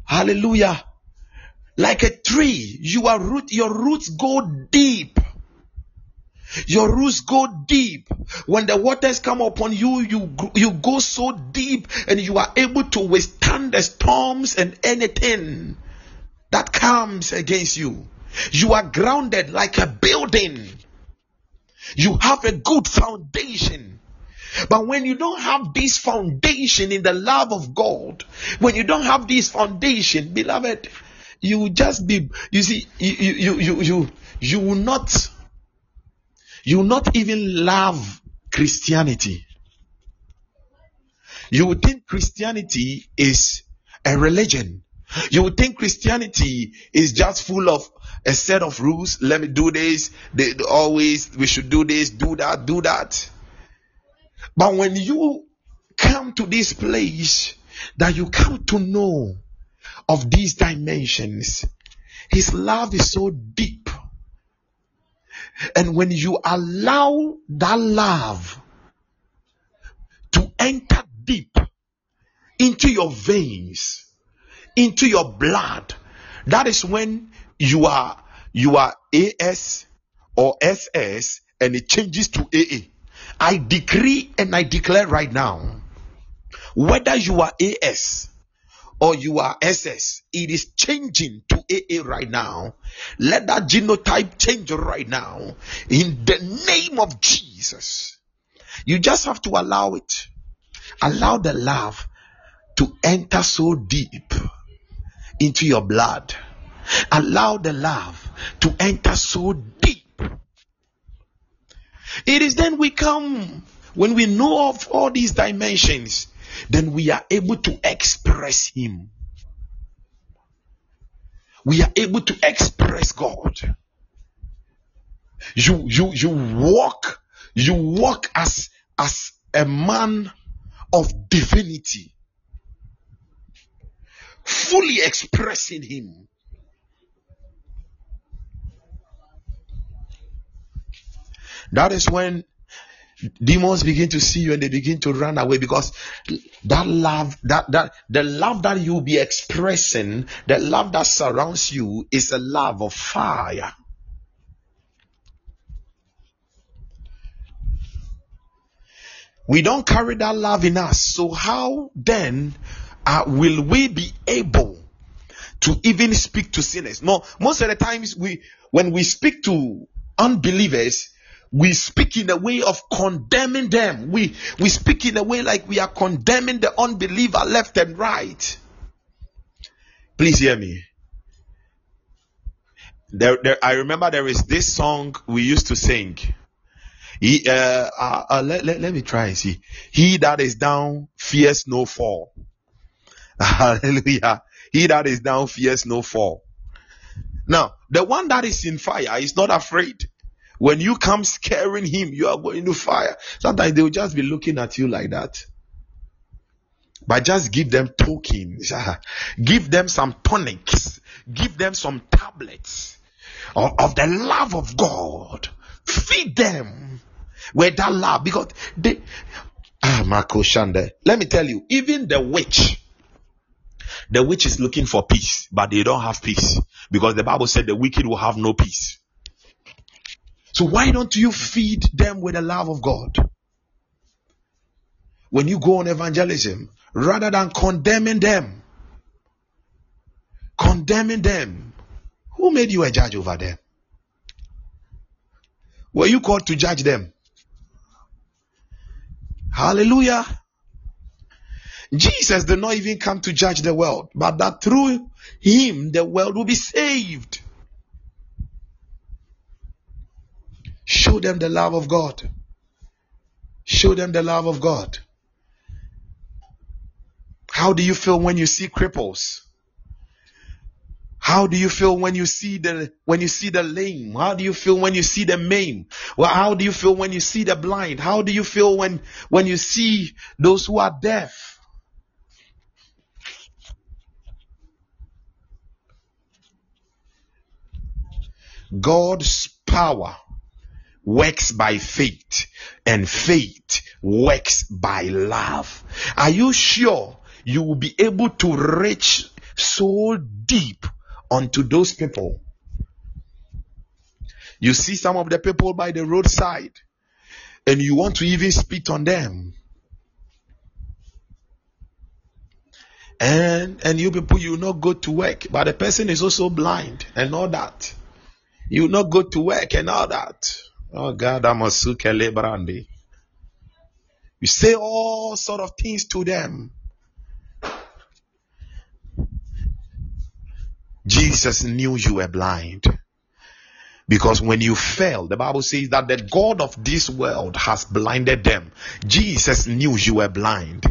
Hallelujah. Like a tree, you are root, your roots go deep. Your roots go deep. When the waters come upon you, you, you go so deep and you are able to withstand the storms and anything that comes against you. You are grounded like a building. You have a good foundation. But when you don't have this foundation in the love of God, when you don't have this foundation, beloved, you just be, you see, you, you, you, you, you will not you not even love Christianity. You would think Christianity is a religion. You would think Christianity is just full of a set of rules. Let me do this. They, always, we should do this, do that, do that. But when you come to this place that you come to know of these dimensions, His love is so deep and when you allow that love to enter deep into your veins, into your blood, that is when you are you are AS or SS and it changes to AA. I decree and I declare right now whether you are AS or you are SS, it is changing to AA right now. Let that genotype change right now in the name of Jesus. You just have to allow it. Allow the love to enter so deep into your blood. Allow the love to enter so deep. It is then we come, when we know of all these dimensions, then we are able to express Him. We are able to express God. You, you, you walk, you walk as, as a man of divinity, fully expressing Him. That is when demons begin to see you and they begin to run away because that love that that the love that you'll be expressing the love that surrounds you is a love of fire. We don't carry that love in us. So how then uh, will we be able to even speak to sinners? No most of the times we when we speak to unbelievers we speak in a way of condemning them. We we speak in a way like we are condemning the unbeliever left and right. Please hear me. There, there I remember there is this song we used to sing. He, uh, uh, uh, let, let, let me try and see. He that is down fears no fall. Hallelujah. He that is down fears no fall. Now, the one that is in fire is not afraid. When you come scaring him, you are going to fire. Sometimes they will just be looking at you like that. But just give them tokens, give them some tonics, give them some tablets of, the love of God. Feed them with that love because they ah Marco Shande. Let me tell you, even the witch, the witch is looking for peace, but they don't have peace because the Bible said the wicked will have no peace. So why don't you feed them with the love of God? When you go on evangelism, rather than condemning them, condemning them, who made you a judge over them? Were you called to judge them? Hallelujah. Jesus did not even come to judge the world, but that through him the world will be saved. Show them the love of God. Show them the love of God. How do you feel when you see cripples? How do you feel when you see the when you see the lame? How do you feel when you see the maimed? Well, how do you feel when you see the blind? How do you feel when when you see those who are deaf? God's power works by faith and faith works by love. Are you sure you will be able to reach so deep onto those people? You see some of the people by the roadside and you want to even spit on them. And and you people you not go to work, but the person is also blind and all that. You not go to work and all that. Oh God, Amasukele Brandi. You say all sort of things to them. Jesus knew you were blind. Because when you fell, the Bible says that the God of this world has blinded them. Jesus knew you were blind.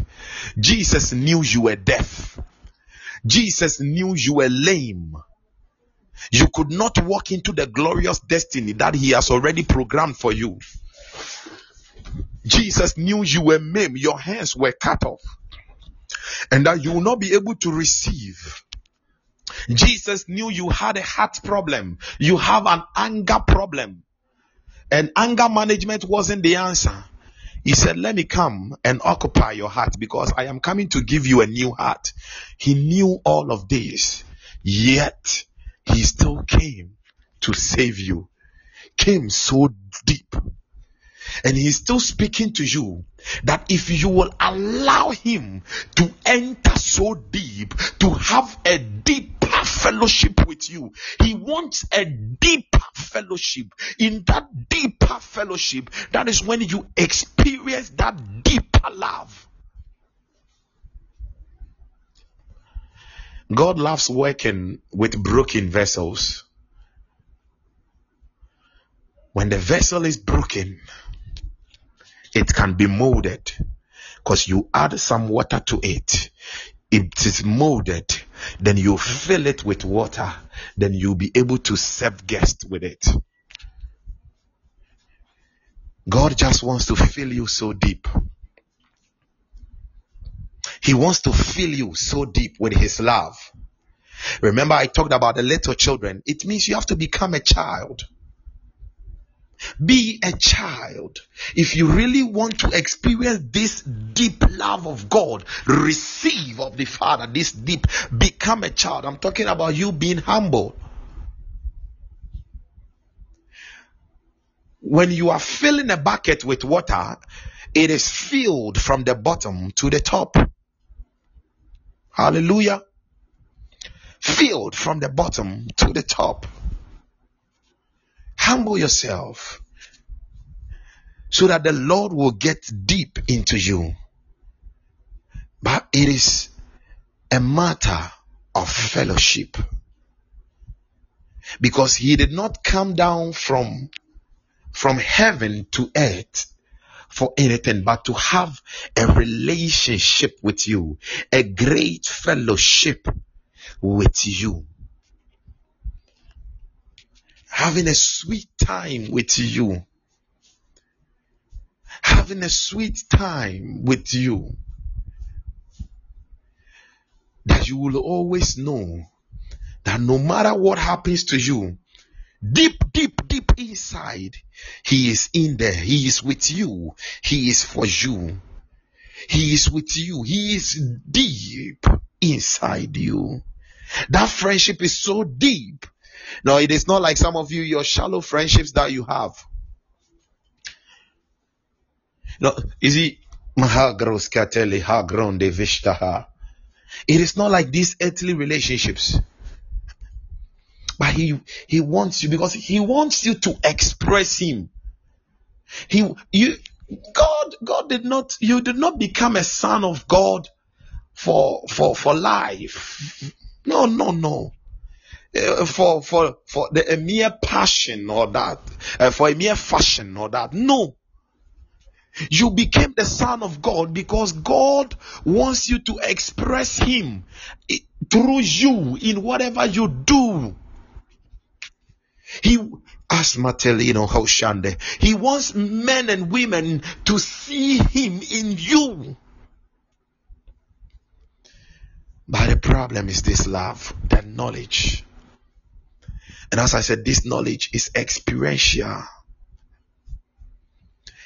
Jesus knew you were deaf. Jesus knew you were lame. You could not walk into the glorious destiny that He has already programmed for you. Jesus knew you were maimed, your hands were cut off, and that you will not be able to receive. Jesus knew you had a heart problem, you have an anger problem, and anger management wasn't the answer. He said, Let me come and occupy your heart because I am coming to give you a new heart. He knew all of this, yet he still came to save you. came so deep. And he's still speaking to you that if you will allow him to enter so deep, to have a deeper fellowship with you, he wants a deeper fellowship. In that deeper fellowship, that is when you experience that deeper love. God loves working with broken vessels. When the vessel is broken, it can be molded because you add some water to it. It is molded, then you fill it with water, then you'll be able to serve guests with it. God just wants to fill you so deep. He wants to fill you so deep with His love. Remember, I talked about the little children. It means you have to become a child. Be a child. If you really want to experience this deep love of God, receive of the Father, this deep, become a child. I'm talking about you being humble. When you are filling a bucket with water, it is filled from the bottom to the top. Hallelujah. Filled from the bottom to the top. Humble yourself so that the Lord will get deep into you. But it is a matter of fellowship. Because he did not come down from, from heaven to earth for anything but to have a relationship with you, a great fellowship with you having a sweet time with you. Having a sweet time with you. That you will always know that no matter what happens to you, deep, deep, deep inside, He is in there. He is with you. He is for you. He is with you. He is deep inside you. That friendship is so deep no, it is not like some of you, your shallow friendships that you have. No, is it it is not like these earthly relationships. But he he wants you because he wants you to express him. He you God God did not you did not become a son of God for for for life. No, no, no. Uh, for for for the a mere passion or that uh, for a mere fashion or that no you became the son of god because god wants you to express him through you in whatever you do he as Matelino Hoshande, he wants men and women to see him in you. But the problem is this love, that knowledge. And as I said, this knowledge is experiential.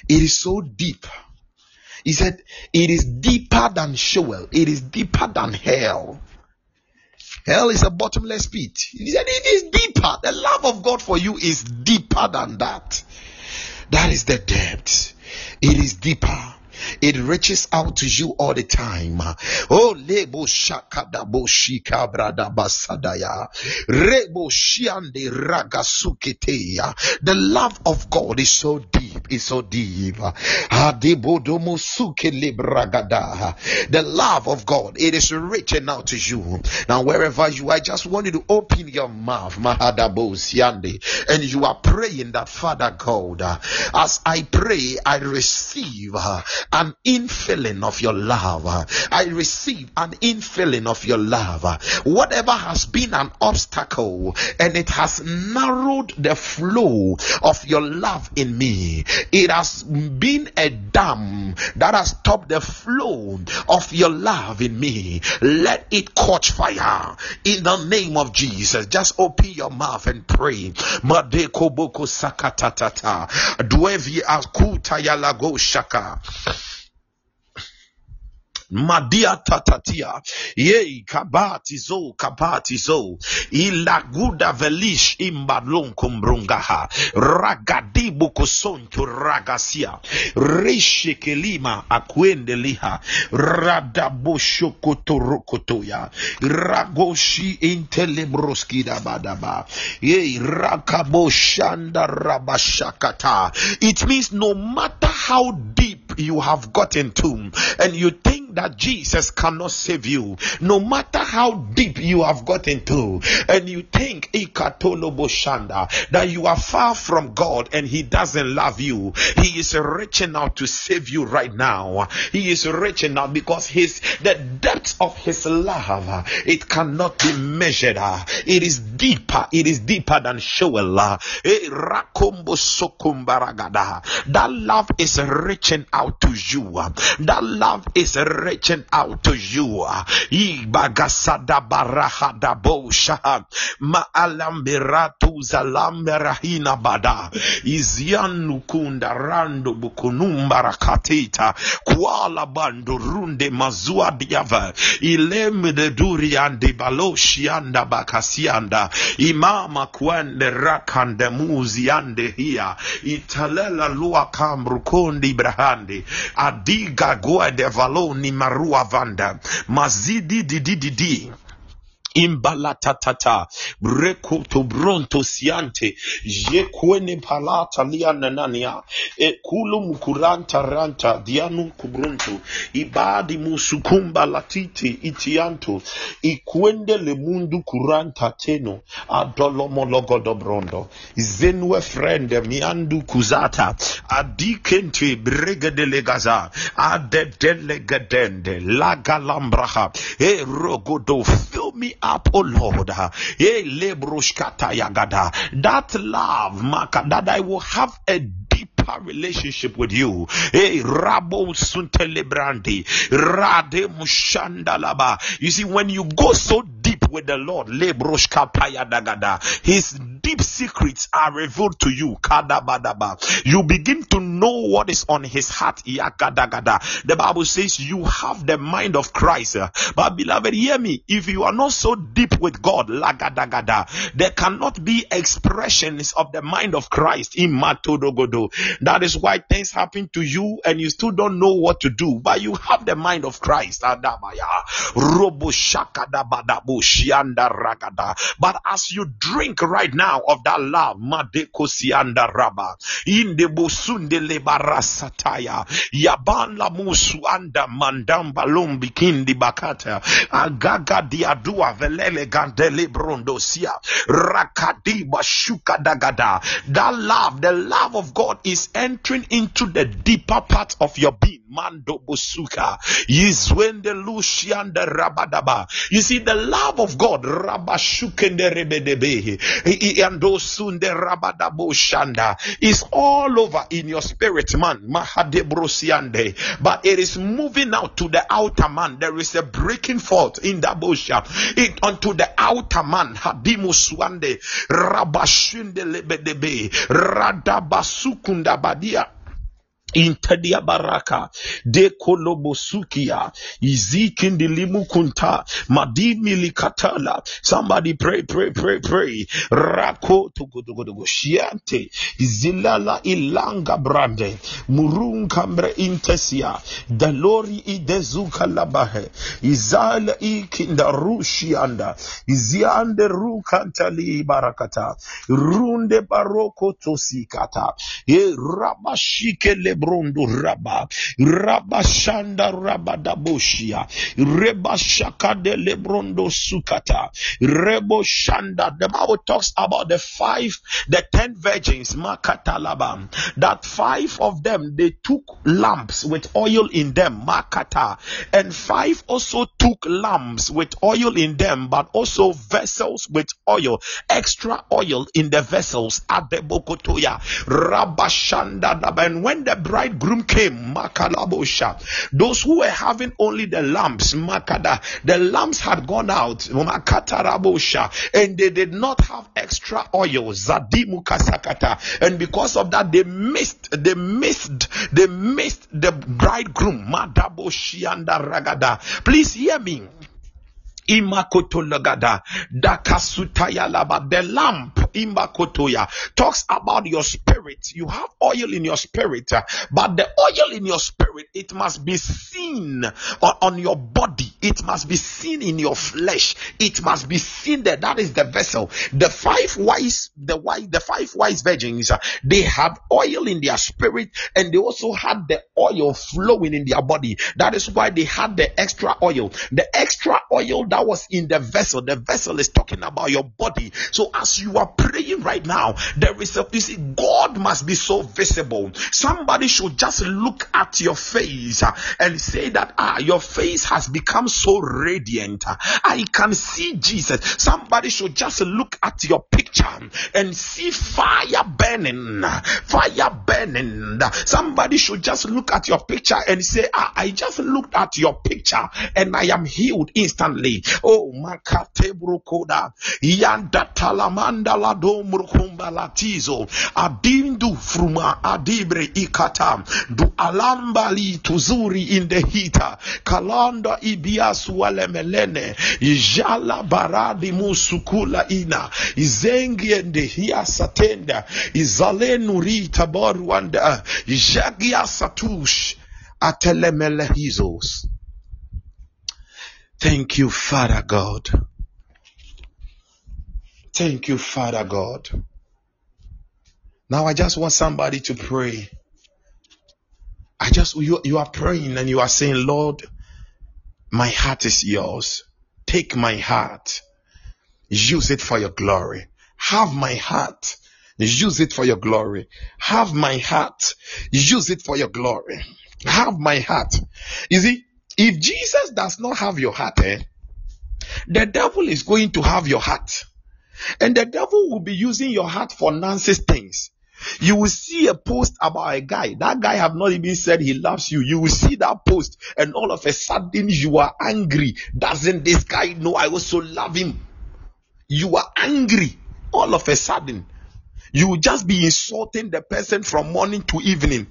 It is so deep. He said, it is deeper than Sheol. It is deeper than hell. Hell is a bottomless pit. He said, it is deeper. The love of God for you is deeper than that. That is the depth. It is deeper. It reaches out to you all the time. Oh, lebo shakada boshika brada basadaya. Rebo shiande ragasuketeya. The love of God is so deep, is so deep. The love of God, it is reaching out to you. Now, wherever you are, I just want you to open your mouth, and you are praying that Father God, as I pray, I receive an infilling of your love. I receive an infilling of your love. Whatever has been an obstacle and it has narrowed the flow of your love in me, it has been a dam that has stopped the flow of your love in me. Let it catch fire in the name of Jesus. Just open your mouth and pray. Dwevi akuta yalago shaka. Madia tatatia. Ye kabati zo kabati zo. Ilaguda velish kumbrungaha. Ragadibu ragasia. Akwende liha. Ragoshi. Ye rabashakata. It means no matter how deep you have gotten to and you think that Jesus cannot save you, no matter how deep you have gotten to, and you think that you are far from God and He doesn't love you, He is reaching out to save you right now. He is reaching out because His the depth of His love it cannot be measured. It is deeper. It is deeper than Sheol. Eh, that love is reaching out to you. That love is reaching out to you. Ibagasada barahada bosha maalambiratu zalamberahina bada izianukunda rando bukunumba rakatita kuala bando runde mazua diava ilemde de duriande baloshianda bakasianda imama kwende rakande muziande hia italela lua kamrukondi brahande adiga guede valoni marua vanda. Mazidi didididi imbalatatata. Brekoto bronto siante. Jekwene palata liananania ekulu ranta dianu ibadi musukumba latiti itianto. Ikwende le mundu kuranta teno. Adolomologodobrondo zenwe frende miandu kuzata. Adikente bregedelegaza adedelegedende lagalambraha erogodo rogodo fill up, oh Lord. That love, that I will have a deeper relationship with you. Hey, Rabo Suntelebrandi, Rade Mushandalaba. You see, when you go so deep with the Lord, His deep secrets are revealed to you. You begin to know what is on His heart. The Bible says you have the mind of Christ. But beloved, hear me. If you are not so deep with God, there cannot be expressions of the mind of Christ. That is why things happen to you and you still don't know what to do, but you have the mind of Christ. But as you drink right now of that love, in the Bosunde Lebarasataya, Yabanla Musu anda Mandamba Lombi Kindi Bakata, Agaga Diadua Velele Gandele Brondosia, Rakadi Bashuka Dagada. That love, the love of God is entering into the deeper part of your being. Mando Busuka. Yizwende Lushianda Rabadaba. You see, the love of God, Rabashukende Rebedebe, Andosunde Rabadabo Shanda, is all over in your spirit, man. Mahadebrosiande. But it is moving out to the outer man. There is a breaking forth in the bush. It unto the outer man. Hadimuswande. Rabashunde Lebedebe. Radabasukunda da Abadia. Intadia baraka. De kolobosukia. Izikindilimu kunta madimi likatala. Somebody pray pray pray pray. Rako tugudugudugushiyante zilala ilanga brande. Murunkambre intesia. Dalori idezuka labahe. Izala ikinda rushianda. Iziande rukantali barakata. Runde baroko tosikata. E rabashike lebrondo raba. Rabashanda rabadaboshia rebashaka de lebrondo sukata. Rebo shanda. The bible talks about the five the ten virgins makatalaba that five of them they took lamps with oil in them makata. And five also took lamps with oil in them but also vessels with oil extra oil in the vessels. At the bokotoya rabashanda and when the bridegroom came, Makalabosha, those who were having only the lamps, Makada, the lamps had gone out, Makatarabosha, and they did not have extra oil, Zadimu Kasakata, and because of that, they missed, they missed, they missed the bridegroom, Madaboshianda Ragada. Please hear me. Imakotolagada Dakasutaya Laba. The lamp Imakotoya talks about your spirit. You have oil in your spirit, but the oil in your spirit it must be seen on, your body. It must be seen in your flesh. It must be seen there. That is the vessel. The five wise, the wise, the five wise virgins, they have oil in their spirit and they also had the oil flowing in their body. That is why they had the extra oil. The extra oil that was in the vessel. The vessel is talking about your body. So as you are praying right now, there is a you see, God must be so visible. Somebody should just look at your face uh, and say that ah, your face has become so radiant. I can see Jesus. Somebody should just look at your picture and see fire burning, fire burning. Somebody should just look at your picture and say, ah, I just looked at your picture and I am healed instantly. Oh, makate brukoda. Yanda talamanda la domrukumba latizo. Adindu fruma adibre ikata. Du alambali tuzuri in the hita. Kalanda ibiasu walemelene. Ijala baradi musukula ina. Izengi ende hiasatenda. izalenu nuri tabaruanda. Jagia satush. Atelemele hizos. Thank you, Father God. Thank you, Father God. Now I just want somebody to pray. I just, you, you are praying and you are saying, Lord, my heart is yours. Take my heart. Use it for your glory. Have my heart. Use it for your glory. Have my heart. Use it for your glory. Have my heart. You see, if Jesus does not have your heart, eh, the devil is going to have your heart. And the devil will be using your heart for nonsense things. You will see a post about a guy. That guy have not even said he loves you. You will see that post and all of a sudden you are angry. Doesn't this guy know I also love him? You are angry all of a sudden. You will just be insulting the person from morning to evening.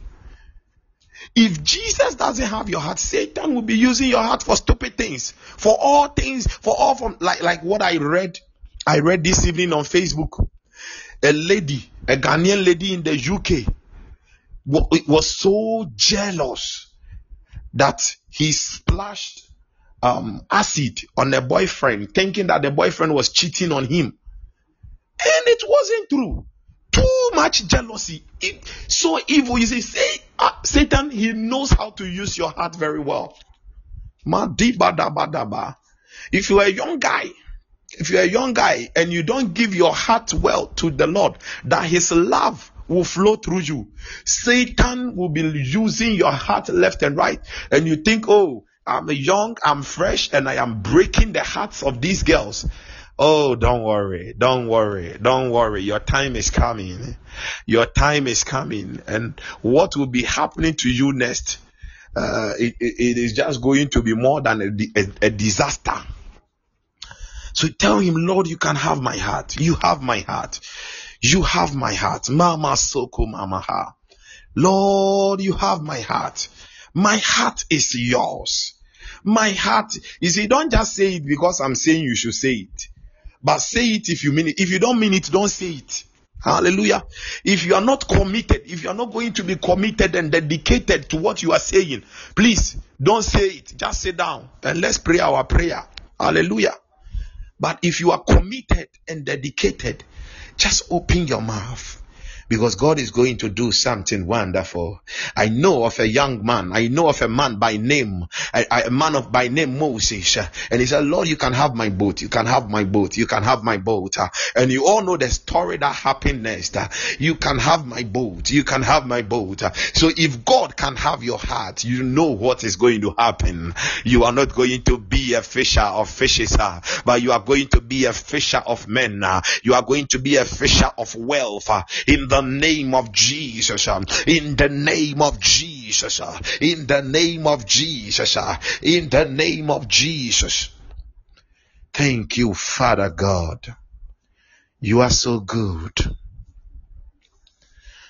If Jesus doesn't have your heart, Satan will be using your heart for stupid things, for all things, for all from like like what I read. I read this evening on Facebook. A lady, a Ghanaian lady in the UK, was so jealous that he splashed um, acid on a boyfriend, thinking that the boyfriend was cheating on him, and it wasn't true too much jealousy it, so evil you see Ah, satan he knows how to use your heart very well. If you're a young guy if you're a young guy and you don't give your heart well to the lord that his love will flow through you. Satan will be using your heart left and right. And you think oh i'm young i'm fresh and i am breaking the hearts of these girls Oh, don't worry. Don't worry. Don't worry. Your time is coming. Your time is coming. And what will be happening to you next? Uh, it, it is just going to be more than a, a, a disaster. So tell him, Lord, you can have my heart. You have my heart. You have my heart. Mama Soko Mamaha. Lord, you have my heart. My heart is yours. My heart, you see, don't just say it because I'm saying you should say it. But say it if you mean it. If you don't mean it, don't say it. Hallelujah. If you are not committed, if you are not going to be committed and dedicated to what you are saying, please don't say it. Just sit down and let's pray our prayer. Hallelujah. But if you are committed and dedicated, just open your mouth because God is going to do something wonderful. I know of a young man. I know of a man by name, a, a, man of by name Moses, and he said, "Lord, you can have my boat. You can have my boat. You can have my boat." And you all know the story that happened next. You can have my boat. You can have my boat. So if God can have your heart, you know what is going to happen. You are not going to be a fisher of fishes, but you are going to be a fisher of men. You are going to be a fisher of wealth in the the name of Jesus, uh, in the name of Jesus, uh, in the name of Jesus, uh, in the name of Jesus. Thank you, Father God. You are so good.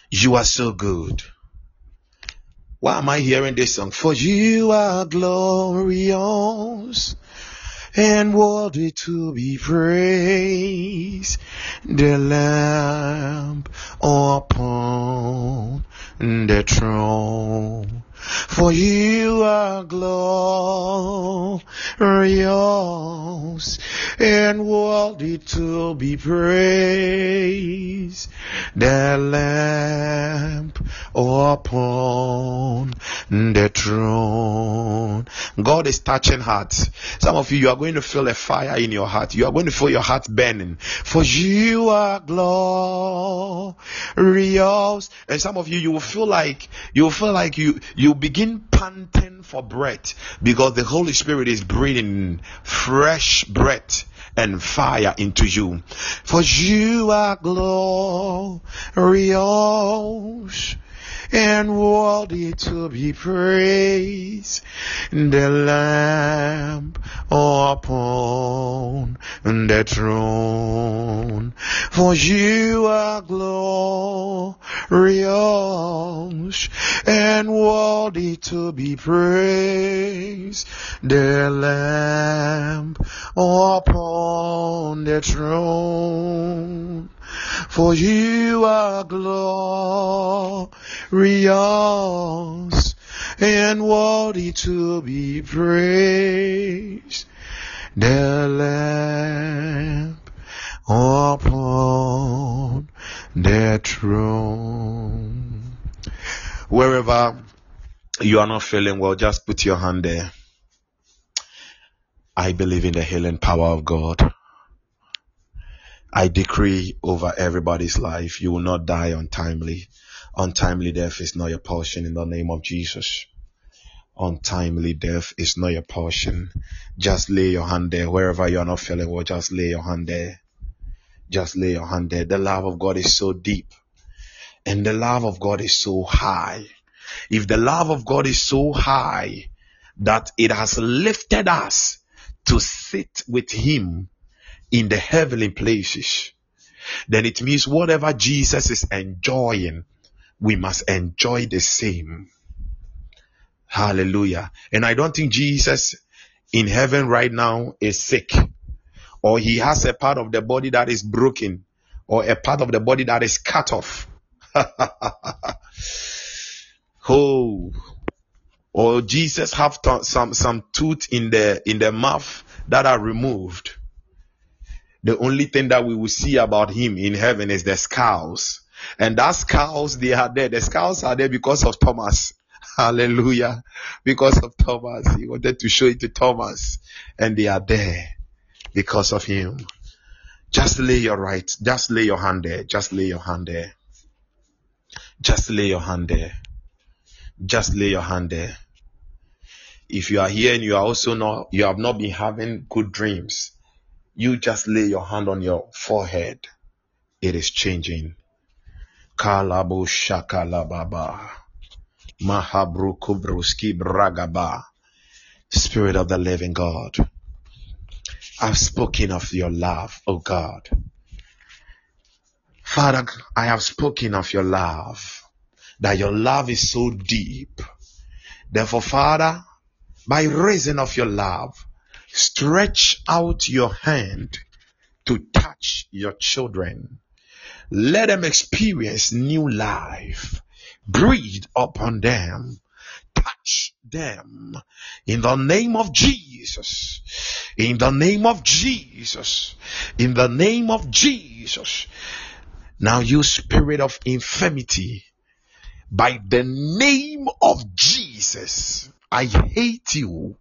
You are so good. Why am I hearing this song? For you are glorious and worthy to be praised. The Lamb upon the throne. For you are glorious and worthy to be praised. The Lamb upon the throne. God is touching hearts. Some of you, you are going to feel a fire in your heart. You are going to feel your heart burning. For you are glorious. And some of you, you will feel like, you will feel like you, you begin panting for breath because the Holy Spirit is breathing fresh breath and fire into you. For you are glorious and worthy to be praised. The Lamb upon the throne. For you are glorious and worthy to be praised. The Lamb upon the throne. For you are glorious and worthy to be praised. The Lamb upon the throne. Wherever you are not feeling well, just put your hand there. I believe in the healing power of God. I decree over everybody's life, you will not die untimely. Untimely death is not your portion in the name of Jesus. Untimely death is not your portion. Just lay your hand there. Wherever you are not feeling well, just lay your hand there. Just lay your hand there. The love of God is so deep. And the love of God is so high. If the love of God is so high that it has lifted us to sit with Him in the heavenly places, then it means whatever Jesus is enjoying, we must enjoy the same. Hallelujah. And I don't think Jesus in heaven right now is sick or he has a part of the body that is broken or a part of the body that is cut off. oh, or Jesus have some some tooth in the in the mouth that are removed the only thing that we will see about him in heaven is the scars. And that scars, they are there. The scars are there because of Thomas. Hallelujah. Because of Thomas. He wanted to show it to Thomas. And they are there because of him. Just lay your right. Just lay your hand there. Just lay your hand there. Just lay your hand there. Just lay your hand there. If you are here and you are also not, you have not been having good dreams, you just lay your hand on your forehead. It is changing. Kalabo shakalababa. Mahabrukubruski bragaba. Spirit of the living God. I've spoken of your love, O oh God. Father, I have spoken of your love, that your love is so deep. Therefore, Father, by reason of your love, Stretch out your hand to touch your children. Let them experience new life. Breathe upon them. Touch them in the name of Jesus. In the name of Jesus. In the name of Jesus. Now, you spirit of infirmity, by the name of Jesus, I hate you.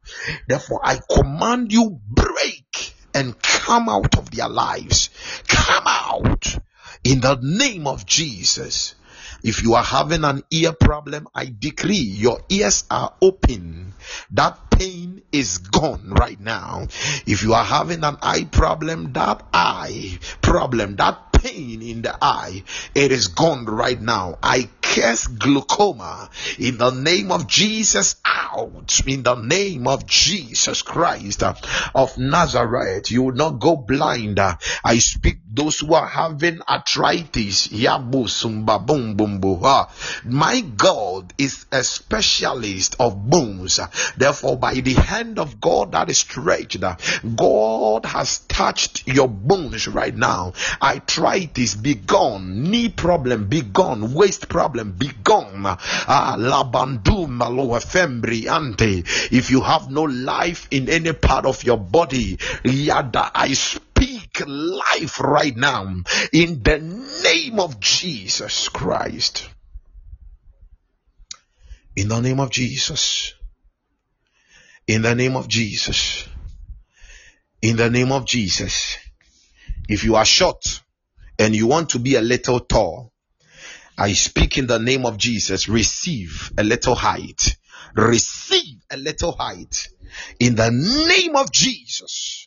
Therefore, I command you break and come out of their lives. Come out in the name of Jesus. If you are having an ear problem, I decree your ears are open. That pain is gone right now. If you are having an eye problem, that eye problem, that pain in the eye, it is gone right now. I curse glaucoma in the name of Jesus out. In the name of Jesus Christ of Nazareth, you will not go blind. I speak those who are having arthritis. My God is a specialist of bones. Therefore, by the hand of God that is stretched, God has touched your bones right now. Arthritis be gone, knee problem be gone, waist problem be gone. Ah, labandu fembri ante. If you have no life in any part of your body, yada I speak life right now in the name of Jesus Christ. In the name of Jesus. In the name of Jesus. In the name of Jesus. If you are short and you want to be a little tall, I speak in the name of Jesus. Receive a little height. Receive a little height in the name of Jesus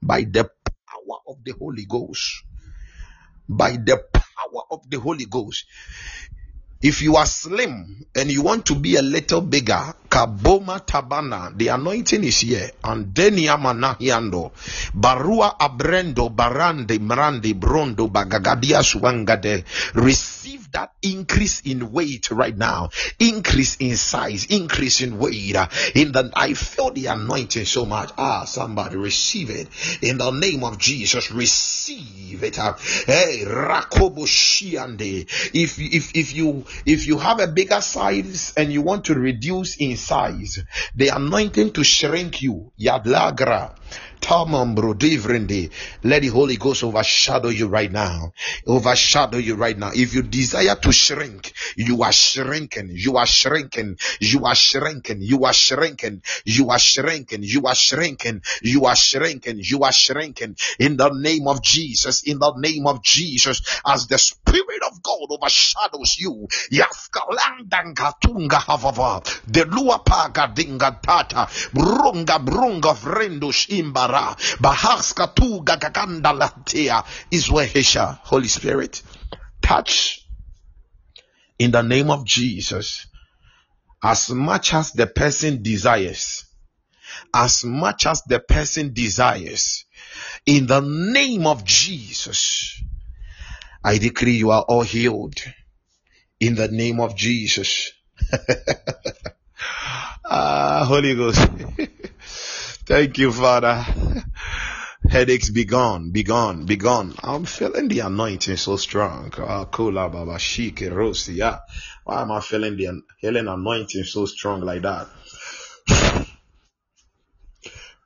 by the power of the Holy Ghost. By the power of the Holy Ghost. If you are slim and you want to be a little bigger, Kaboma Tabana, the anointing is here. And Denia Manahiando, Barua Abrendo, Barande, Mrandi, Brondo, Bagagadia Swangade. Receive that increase in weight right now, increase in size, increase in weight. In the I feel the anointing so much. Ah, somebody receive it in the name of Jesus. Receive it. Hey, Rakobo Shiande. If if if you if you have a bigger size and you want to reduce in size, the anointing to shrink you, Yadlagra, let the Holy Ghost overshadow you right now. Overshadow you right now. If you desire to shrink, you are shrinking. You are shrinking. You are shrinking. You are shrinking. You are shrinking. You are shrinking. You are shrinking. You are shrinking. In the name of Jesus. In the name of Jesus. As the Spirit of God overshadows you. The luapaga dinga tata. Brunga brunga vrendos imbara Bara Bahaska tu Gagaganda Latia Holy Spirit touch. In the name of Jesus as much as the person desires as much as the person desires in the name of Jesus I decree you are all healed. In the name of Jesus. Ah Holy Ghost Thank you, Father. Headaches be gone, be gone, be gone. I'm feeling the anointing so strong. Ah. Why am I feeling the healing anointing so strong like that?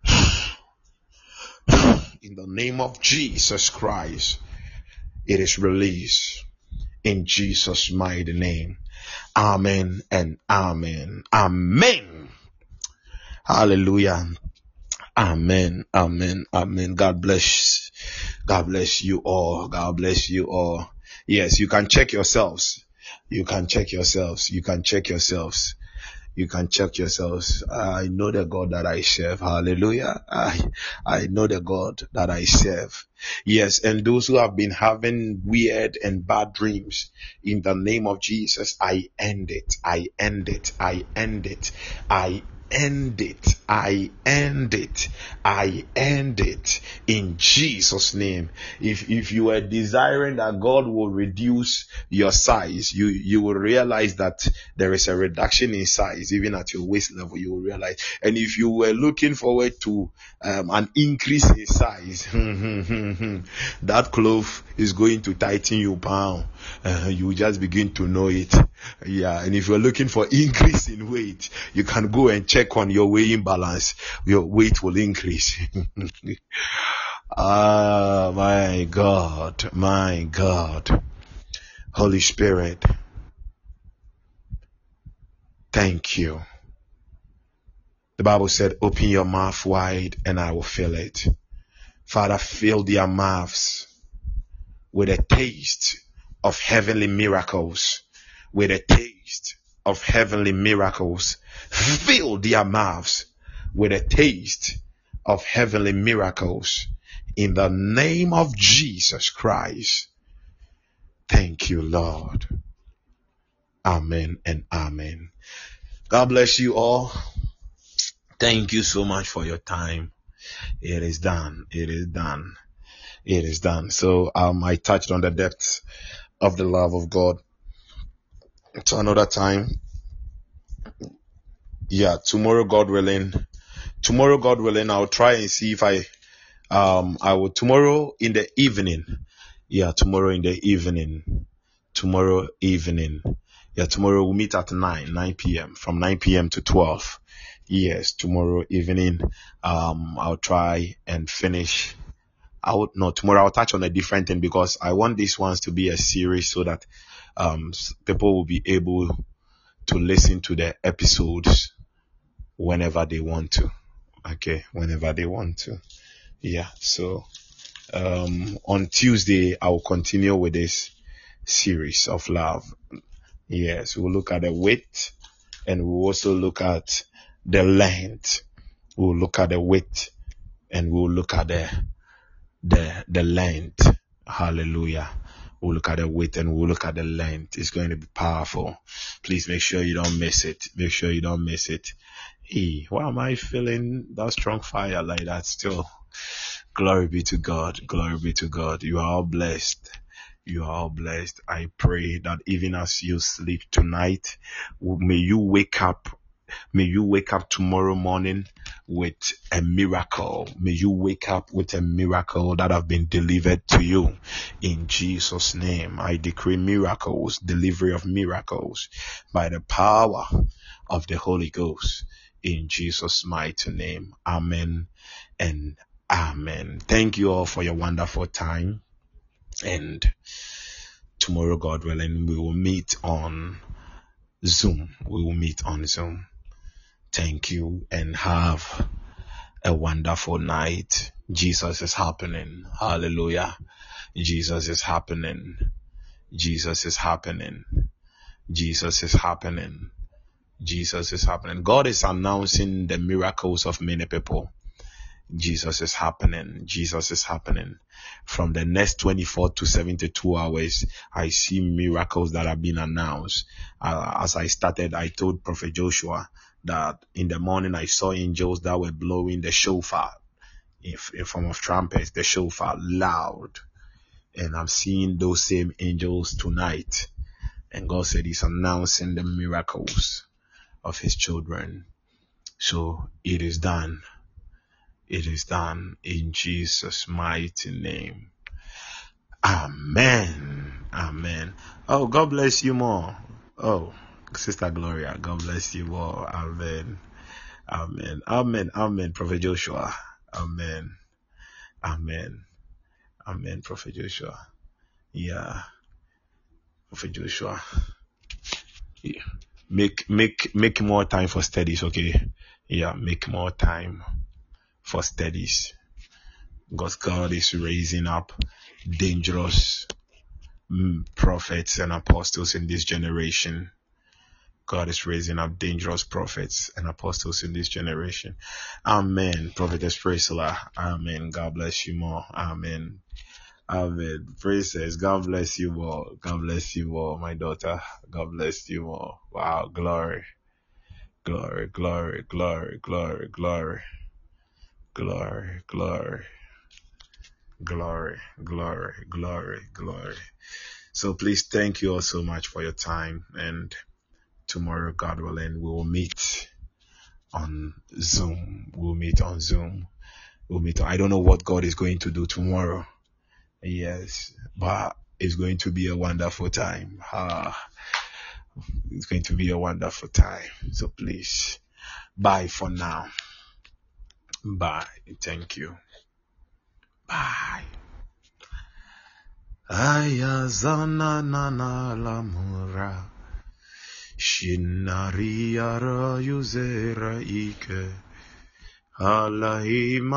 In the name of Jesus Christ, it is released in Jesus' mighty name. Amen and amen. Amen. Hallelujah. Amen. Amen. Amen. God bless. God bless you all. God bless you all. Yes, you can check yourselves. You can check yourselves. You can check yourselves. You can check yourselves. I know the God that I serve. Hallelujah. I, I know the God that I serve. Yes. And those who have been having weird and bad dreams in the name of Jesus, I end it. I end it. I end it. I end it. I end it. I end it in Jesus' name. If if you are desiring that God will reduce your size, you you will realize that there is a reduction in size even at your waist level. You will realize. And if you were looking forward to um, an increase in size, that cloth is going to tighten you down. Uh, you just begin to know it. Yeah. And if you're looking for increase in weight, you can go and check on your weighing balance. Your weight will increase. ah, my God, my God. Holy Spirit, thank you. The Bible said, open your mouth wide and I will fill it. Father, fill their mouths with a taste of heavenly miracles, with a taste of heavenly miracles. Fill their mouths with a taste of heavenly miracles In the name of Jesus Christ. Thank you, Lord. Amen and amen. God bless you all. Thank you so much for your time. It is done. It is done. It is done. So um, I touched on the depths of the love of God. To another time. Yeah, tomorrow, God willing. Tomorrow, God willing, I'll try and see if I um I will tomorrow in the evening. Yeah, tomorrow in the evening. Tomorrow evening. Yeah, tomorrow we'll meet at 9, 9 p.m. from 9 p.m. to 12. Yes, tomorrow evening. Um, I'll try and finish. I would no tomorrow. I'll touch on a different thing because I want these ones to be a series so that um people will be able to listen to the episodes whenever they want to. Okay, whenever they want to. Yeah. So um on Tuesday I will continue with this series of love. Yes, we'll look at the width and we'll also look at the length. We'll look at the width and we'll look at the the the length. Hallelujah. We'll look at the width and we'll look at the length. It's going to be powerful. Please make sure you don't miss it. Make sure you don't miss it. Hey, why am I feeling that strong fire like that still? Glory be to God. Glory be to God. You are all blessed. You are all blessed. I pray that even as you sleep tonight, may you wake up May you wake up tomorrow morning with a miracle. May you wake up with a miracle that have been delivered to you. In Jesus' name, I decree miracles, delivery of miracles by the power of the Holy Ghost. In Jesus' mighty name. Amen and amen. Thank you all for your wonderful time. And tomorrow, God willing, we will meet on Zoom. We will meet on Zoom. Thank you and have a wonderful night. Jesus is happening. Hallelujah. Jesus is happening. Jesus is happening. Jesus is happening. Jesus is happening. God is announcing the miracles of many people. Jesus is happening. Jesus is happening. From the next 24 to 72 hours, I see miracles that have been announced. Uh, as I started, I told Prophet Joshua that in the morning I saw angels that were blowing the shofar in, in form of trumpets, the shofar loud. And I'm seeing those same angels tonight. And God said He's announcing the miracles of His children. So it is done. It is done in Jesus' mighty name. Amen. Amen. Oh, God bless you more. Oh, Sister Gloria, God bless you all. Amen. Amen. Amen. Amen. Prophet Joshua. Amen. Amen. Amen. Prophet Joshua. Yeah. Prophet Joshua. Yeah. Make make make more time for studies, okay? Yeah, make more time for studies. Because God is raising up dangerous mm, prophets and apostles in this generation. God is raising up dangerous prophets and apostles in this generation. Amen. Prophetess Priscilla. Amen. God bless you more. Amen. Amen. Princess, God bless you more. God bless you more, my daughter. God bless you more. Wow. Glory. Glory, glory, glory, glory, glory. Glory, glory. Glory, glory, glory, glory. So please thank you all so much for your time and tomorrow, God willing, we will meet on Zoom. We'll meet on Zoom. We'll meet. I don't know what God is going to do tomorrow. Yes, but it's going to be a wonderful time. Ah, it's going to be a wonderful time. So please, bye for now. Bye. Thank you. Bye. Ayazana na na lamura. Shinari ara yuzera ike. Alahim